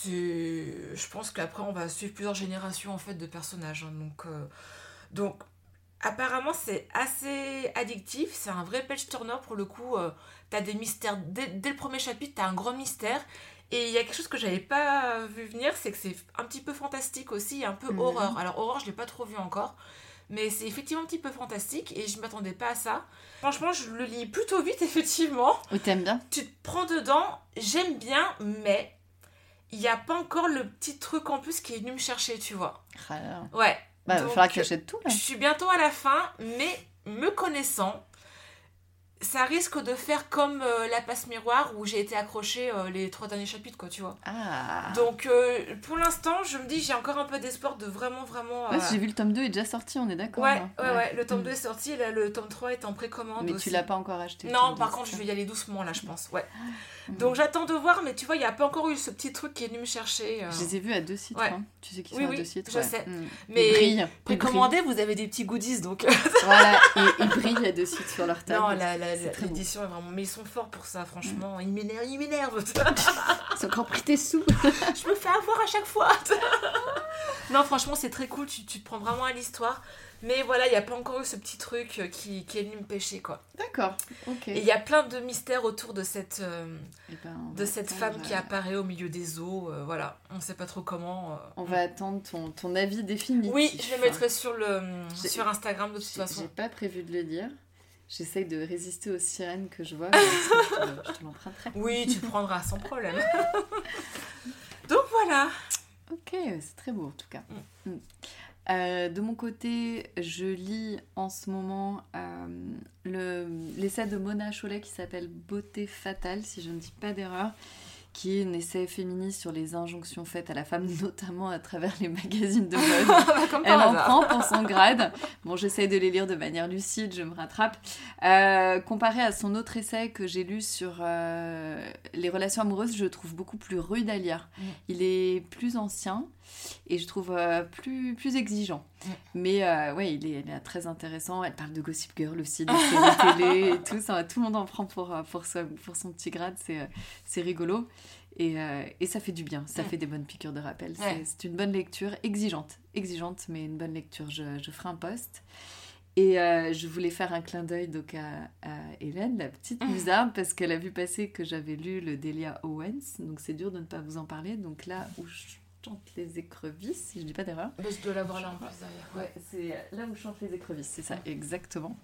Je pense qu'après, on va suivre plusieurs générations en fait de personnages. hein. Donc, euh, donc apparemment, c'est assez addictif. C'est un vrai page turner pour le coup. euh, t'as des mystères. Dès, dès le premier chapitre, t'as un gros mystère. Et il y a quelque chose que j'avais pas vu venir, c'est que c'est un petit peu fantastique aussi, un peu Mhm. horreur. Alors, horreur, je l'ai pas trop vu encore. Mais c'est effectivement un petit peu fantastique et je m'attendais pas à ça. Franchement, je le lis plutôt vite, effectivement Oh, t'aimes bien tu te prends dedans, j'aime bien, mais il n'y a pas encore le petit truc en plus qui est venu me chercher, tu vois. Ah là. Ouais. Bah, il falloir que j'achète tout, là. Je suis bientôt à la fin, mais me connaissant, ça risque de faire comme euh, la passe miroir où j'ai été accrochée euh, les trois derniers chapitres, quoi, tu vois. Ah Donc euh, pour l'instant, je me dis, j'ai encore un peu d'espoir de vraiment, vraiment. Ouais, j'ai vu le tome 2 est déjà sorti, on est d'accord ouais, hein ouais, ouais, le tome Mm. 2 est sorti, là, le tome 3 est en précommande Mais aussi. tu l'as pas encore acheté. Non, par 2, contre, je vais y aller doucement là, je pense. Ouais. Mhm. Donc j'attends de voir, mais tu vois, il n'y a pas encore eu ce petit truc qui est venu me chercher. euh. Je les ai vus à deux sites. Ouais. hein. Tu sais qu'ils Oui, sont oui, à deux sites. je ouais. sais. Mm. Mais Ils brillent. ils Précommandé, vous avez des petits goodies donc. Voilà, et ils brillent à deux sites sur leur table. non, l'édition est vraiment. Mais ils sont forts pour ça, franchement. Ils m'énervent, ils m'énervent. Ils ont encore pris tes sous. je me fais avoir à chaque fois. non, franchement, c'est très cool. Tu, tu te prends vraiment à l'histoire. Mais voilà, il n'y a pas encore eu ce petit truc euh, qui, qui est venu me pêcher, quoi. D'accord, ok. Et il y a plein de mystères autour de cette, euh, Eh ben, de cette femme qui euh, apparaît au milieu des eaux. euh, voilà, on sait pas trop comment. euh. On va attendre ton, ton avis définitif. Oui, je le mettrai sur, le, sur Instagram de toute J'ai j'ai façon. pas prévu de le dire. J'essaye de résister aux sirènes que je vois. mais je te- te l'emprunterai. Oui, tu le prendras sans problème. Donc voilà. Ok, c'est très beau en tout cas. Mm. Euh, de mon côté, je lis en ce moment euh, le- l'essai de Mona Chollet qui s'appelle Beauté fatale, si je ne dis pas d'erreur, qui est un essai féministe sur les injonctions faites à la femme, notamment à travers les magazines de mode. Bah, Comme Elle en prend pour son grade. Bon, j'essaye de les lire de manière lucide, je me rattrape. Euh, comparé à son autre essai que j'ai lu sur euh, les relations amoureuses, je le trouve beaucoup plus rude à lire. Mm. Il est plus ancien et je trouve euh, plus, plus exigeant. Mm. Mais euh, ouais, il est, il est très intéressant. Elle parle de Gossip Girl aussi, séries télé et tout. Ça, tout le monde en prend pour, euh, pour, son petit grade. C'est euh, c'est rigolo. Et, euh, et ça fait du bien, ça Mm. fait des bonnes piqûres de rappel. C'est- Ouais. C'est une bonne lecture, exigeante, exigeante, mais une bonne lecture. Je, je ferai un post. Et euh, je voulais faire un clin d'œil donc à, à Hélène, la petite Mm. musarde, parce qu'elle a vu passer que j'avais lu le Delia Owens, donc c'est dur de ne pas vous en parler. Donc là où chante les écrevisses, si je dis pas d'erreur. Je dois l'avoir là en plus derrière. Ouais, c'est là où chantent les écrevisses, c'est ça, exactement.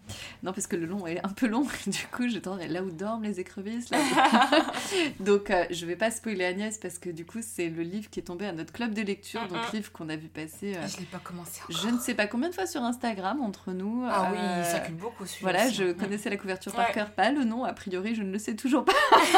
Non, parce que le long est un peu long, du coup, j'ai tendance à là où dorment les écrevisses. Là où- donc, euh, je vais pas spoiler Agnès, parce que du coup, c'est le livre qui est tombé à notre club de lecture, donc Mhm. livre qu'on a vu passer, euh, Ah, Je l'ai pas commencé encore. je ne sais pas combien de fois sur Instagram, entre nous. Ah oui, euh, il circule beaucoup celui-là. Voilà, aussi. je Mm. connaissais la couverture par cœur, pas le nom, a priori je ne le sais toujours pas.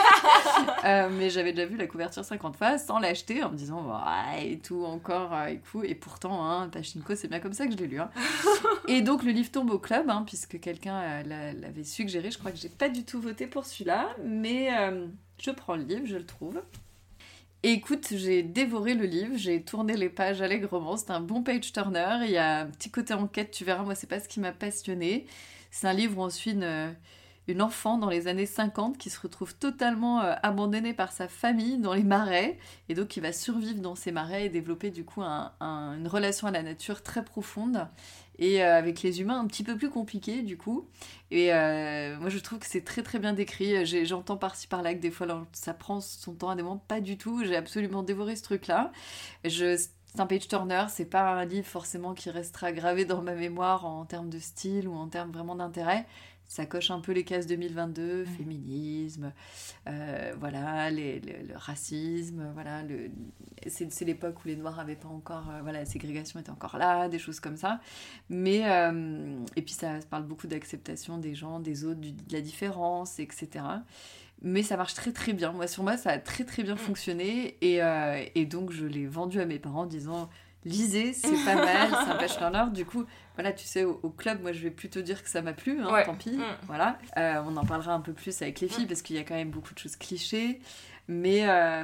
Euh, mais j'avais déjà vu la couverture 50 fois sans l'acheter en me disant ouais et tout encore euh, et et pourtant hein, Pachinko c'est bien comme ça que je l'ai lu. hein. et donc le livre tombe au club hein, puisque quelqu'un euh, l'a- l'avait suggéré. Je crois que j'ai pas du tout voté pour celui-là, mais euh, je prends le livre, je le trouve. Et écoute, j'ai dévoré le livre, j'ai tourné les pages allègrement, c'est un bon page turner, il y a un petit côté enquête, tu verras, moi c'est pas ce qui m'a passionné. C'est un livre où on suit une, une enfant dans les années 50 qui se retrouve totalement euh, abandonnée par sa famille dans les marais, et donc qui va survivre dans ces marais et développer du coup un- un- une relation à la nature très profonde, et euh, avec les humains un petit peu plus compliqué du coup. Et euh, moi je trouve que c'est très très bien décrit, j'entends par-ci par-là que des fois ça prend son temps à des moments, pas du tout, j'ai absolument dévoré ce truc-là. Je... C'est un page turner, c'est pas un livre forcément qui restera gravé dans ma mémoire en termes de style ou en termes vraiment d'intérêt. Ça coche un peu les cases 2022, féminisme, euh, voilà, les- le, le racisme, voilà, le, c'est, l'époque où les Noirs avaient pas encore, euh, voilà, la ségrégation était encore là, des choses comme ça. Mais, euh, et puis ça parle beaucoup d'acceptation des gens, des autres, du- de la différence, etc. Mais ça marche très très bien. Moi, sur moi, ça a très très bien fonctionné. Et, et donc, je l'ai vendu à mes parents en disant lisez, c'est pas mal, c'est un turner. Du coup, voilà, tu sais, au, au club, moi, je vais plutôt dire que ça m'a plu, hein, Ouais. tant pis. Mm. Voilà. Euh, on en parlera un peu plus avec les filles Mm. parce qu'il y a quand même beaucoup de choses clichés. Mais, euh,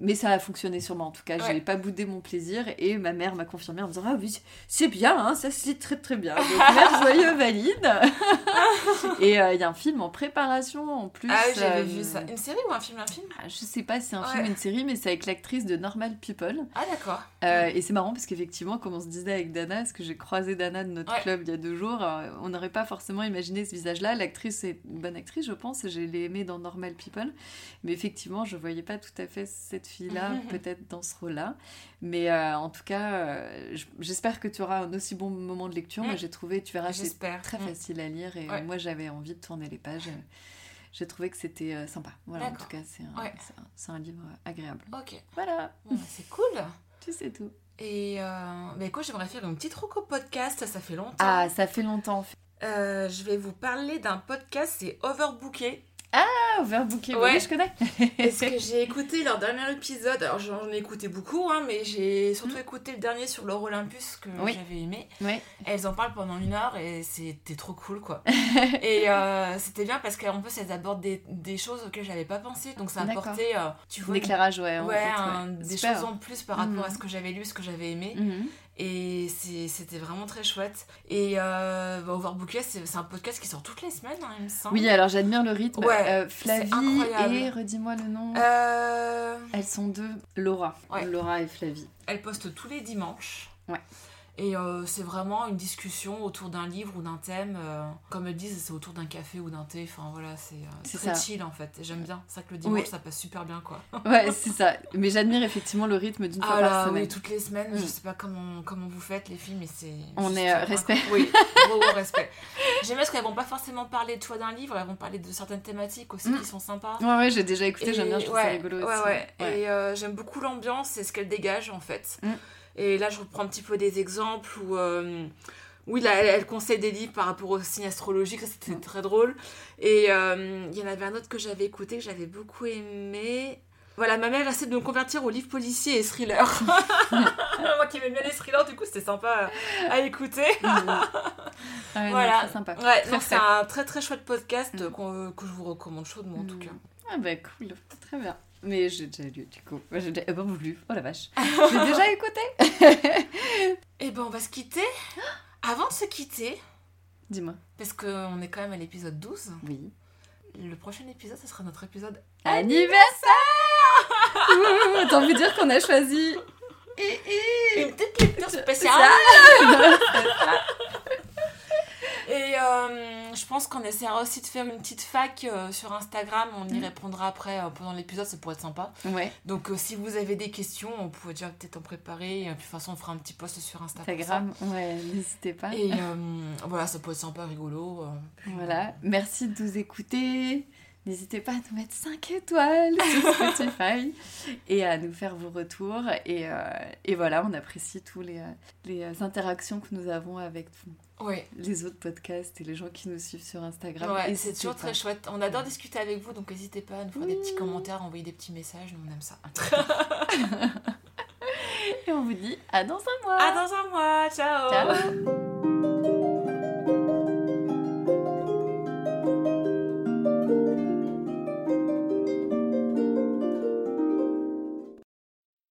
mais ça a fonctionné moi en tout cas. Ouais. J'ai pas boudé mon plaisir et ma mère m'a confirmé en me disant Ah oui, c'est bien, hein, ça se lit très très bien. Donc, mère joyeux valide. et euh, il y a un film en préparation en plus. Ah oui, j'avais euh, vu ça. Une série ou un film Un film? Ah, Je sais pas si c'est un Ouais. film ou une série, mais c'est avec l'actrice de Normal People. Ah d'accord. Euh, et c'est marrant parce qu'effectivement, comme on se disait avec Dana, parce que j'ai croisé Dana de notre club il y a deux jours, on n'aurait pas forcément imaginé ce visage-là. L'actrice est une bonne actrice, je pense, et je l'ai aimée dans Normal People. Mais effectivement, je voyais pas tout à fait cette fille-là, peut-être dans ce rôle-là. Mais euh, en tout cas, euh, j'espère que tu auras un aussi bon moment de lecture. Moi, Mm. j'ai trouvé, tu verras, c'est très Mm. facile à lire et Ouais. moi, j'avais envie de tourner les pages. J'ai trouvé que c'était euh, sympa. Voilà, en tout cas, c'est un, Ouais. c'est un- c'est un livre agréable. Ok. Voilà, Bon, bah, c'est cool. tu sais tout. Et euh, bah écoute, j'aimerais faire une petite roco podcast, ça fait longtemps. Ah, ça fait longtemps. Euh, je vais vous parler d'un podcast, c'est Overbooké. Ah, Overbooké, Ouais. oui, je connais. Est-ce que j'ai écouté leur dernier épisode Alors j'en ai écouté beaucoup, hein, mais j'ai surtout écouté le dernier sur l'Euro Olympus que Mm. Oui. j'avais aimé. Ouais. Elles en parlent pendant une heure et c'était trop cool quoi. et euh, c'était bien parce qu'en plus elles abordent des, des choses auxquelles j'avais pas pensé. Donc ça apportait, euh, tu vois, L'éclairage, ouais. en ouais, un- des choses en plus par rapport à ce que j'avais lu, ce que j'avais aimé. Mhm. Et c'était vraiment très chouette. Et euh, bah, Overbooké, c'est un podcast qui sort toutes les semaines, hein, il me semble. Oui, alors j'admire le rythme. Ouais, Euh, Flavie et, redis-moi le nom. Euh, Elles sont deux. Laura. Ouais. Laura et Flavie. Elle poste tous les dimanches. Ouais. Et euh, c'est vraiment une discussion autour d'un livre ou d'un thème. euh, comme elles disent, c'est autour d'un café ou d'un thé. Enfin voilà, c'est euh, très ça. chill en fait. J'aime bien. C'est vrai que le dimanche, Oui. ça passe super bien quoi. Ouais, c'est ça. Mais j'admire effectivement le rythme d'une fois Ah par là, semaine. oui, toutes les semaines. Mm. Je sais pas comment, comment vous faites les filles, mais c'est. On est, euh, respect. Oui, gros, gros respect. J'aime bien parce qu'elles vont pas forcément parler de toi d'un livre, elles vont parler de certaines thématiques aussi Mm. qui sont sympas. Ouais, ouais, j'ai déjà écouté, j'aime bien, je trouve ouais, ça rigolo ouais, aussi. Ouais, Et j'aime beaucoup l'ambiance et ce qu'elle dégage en fait. Mm. Et là, je reprends un petit peu des exemples où. euh, oui, là, elle, elle conseille des livres par rapport aux signes astrologiques, ça c'était très drôle. Et euh, il y en avait un autre que j'avais écouté, que j'avais beaucoup aimé. Voilà, ma mère essaie de me convertir aux livres policiers et thrillers. Moi qui aime bien les thrillers, du coup c'était sympa à écouter. Ouais, voilà. sympa. Ouais, c'est un très très chouette podcast Mm. qu'on- que je vous recommande chaudement en tout Mm. cas. Ah bah cool, très bien. Mais j'ai déjà lu du coup. J'ai déjà bon, lu. Oh la vache. J'ai déjà écouté. Et ben on va se quitter. Avant de se quitter, Dis-moi. parce qu'on est quand même à l'épisode 12, Oui. le prochain épisode, ce sera notre épisode Anniversaire T'as envie de dire qu'on a choisi Une petite lecture spéciale. Et euh, je pense qu'on essaiera aussi de faire une petite fac euh, sur Instagram. On y Mhm. répondra après euh, pendant l'épisode, ça pourrait être sympa. Ouais, Donc si vous avez des questions, on pourrait déjà peut-être en préparer. Et de toute façon, on fera un petit post sur Insta. pour ça. Instagram. Ouais, n'hésitez pas. Et voilà, ça peut être sympa, rigolo. Voilà, merci de nous écouter. N'hésitez pas à nous mettre 5 étoiles sur Spotify et à nous faire vos retours. Et, et voilà, on apprécie tous les, les interactions que nous avons avec tout- Ouais, les autres podcasts et les gens qui nous suivent sur Instagram. ouais c'est toujours pas. très chouette. On adore discuter avec vous, donc n'hésitez pas à nous faire des petits Oui. commentaires, envoyer des petits messages. Nous, on aime ça. Et on vous dit à dans un mois. à dans un mois, ciao Ciao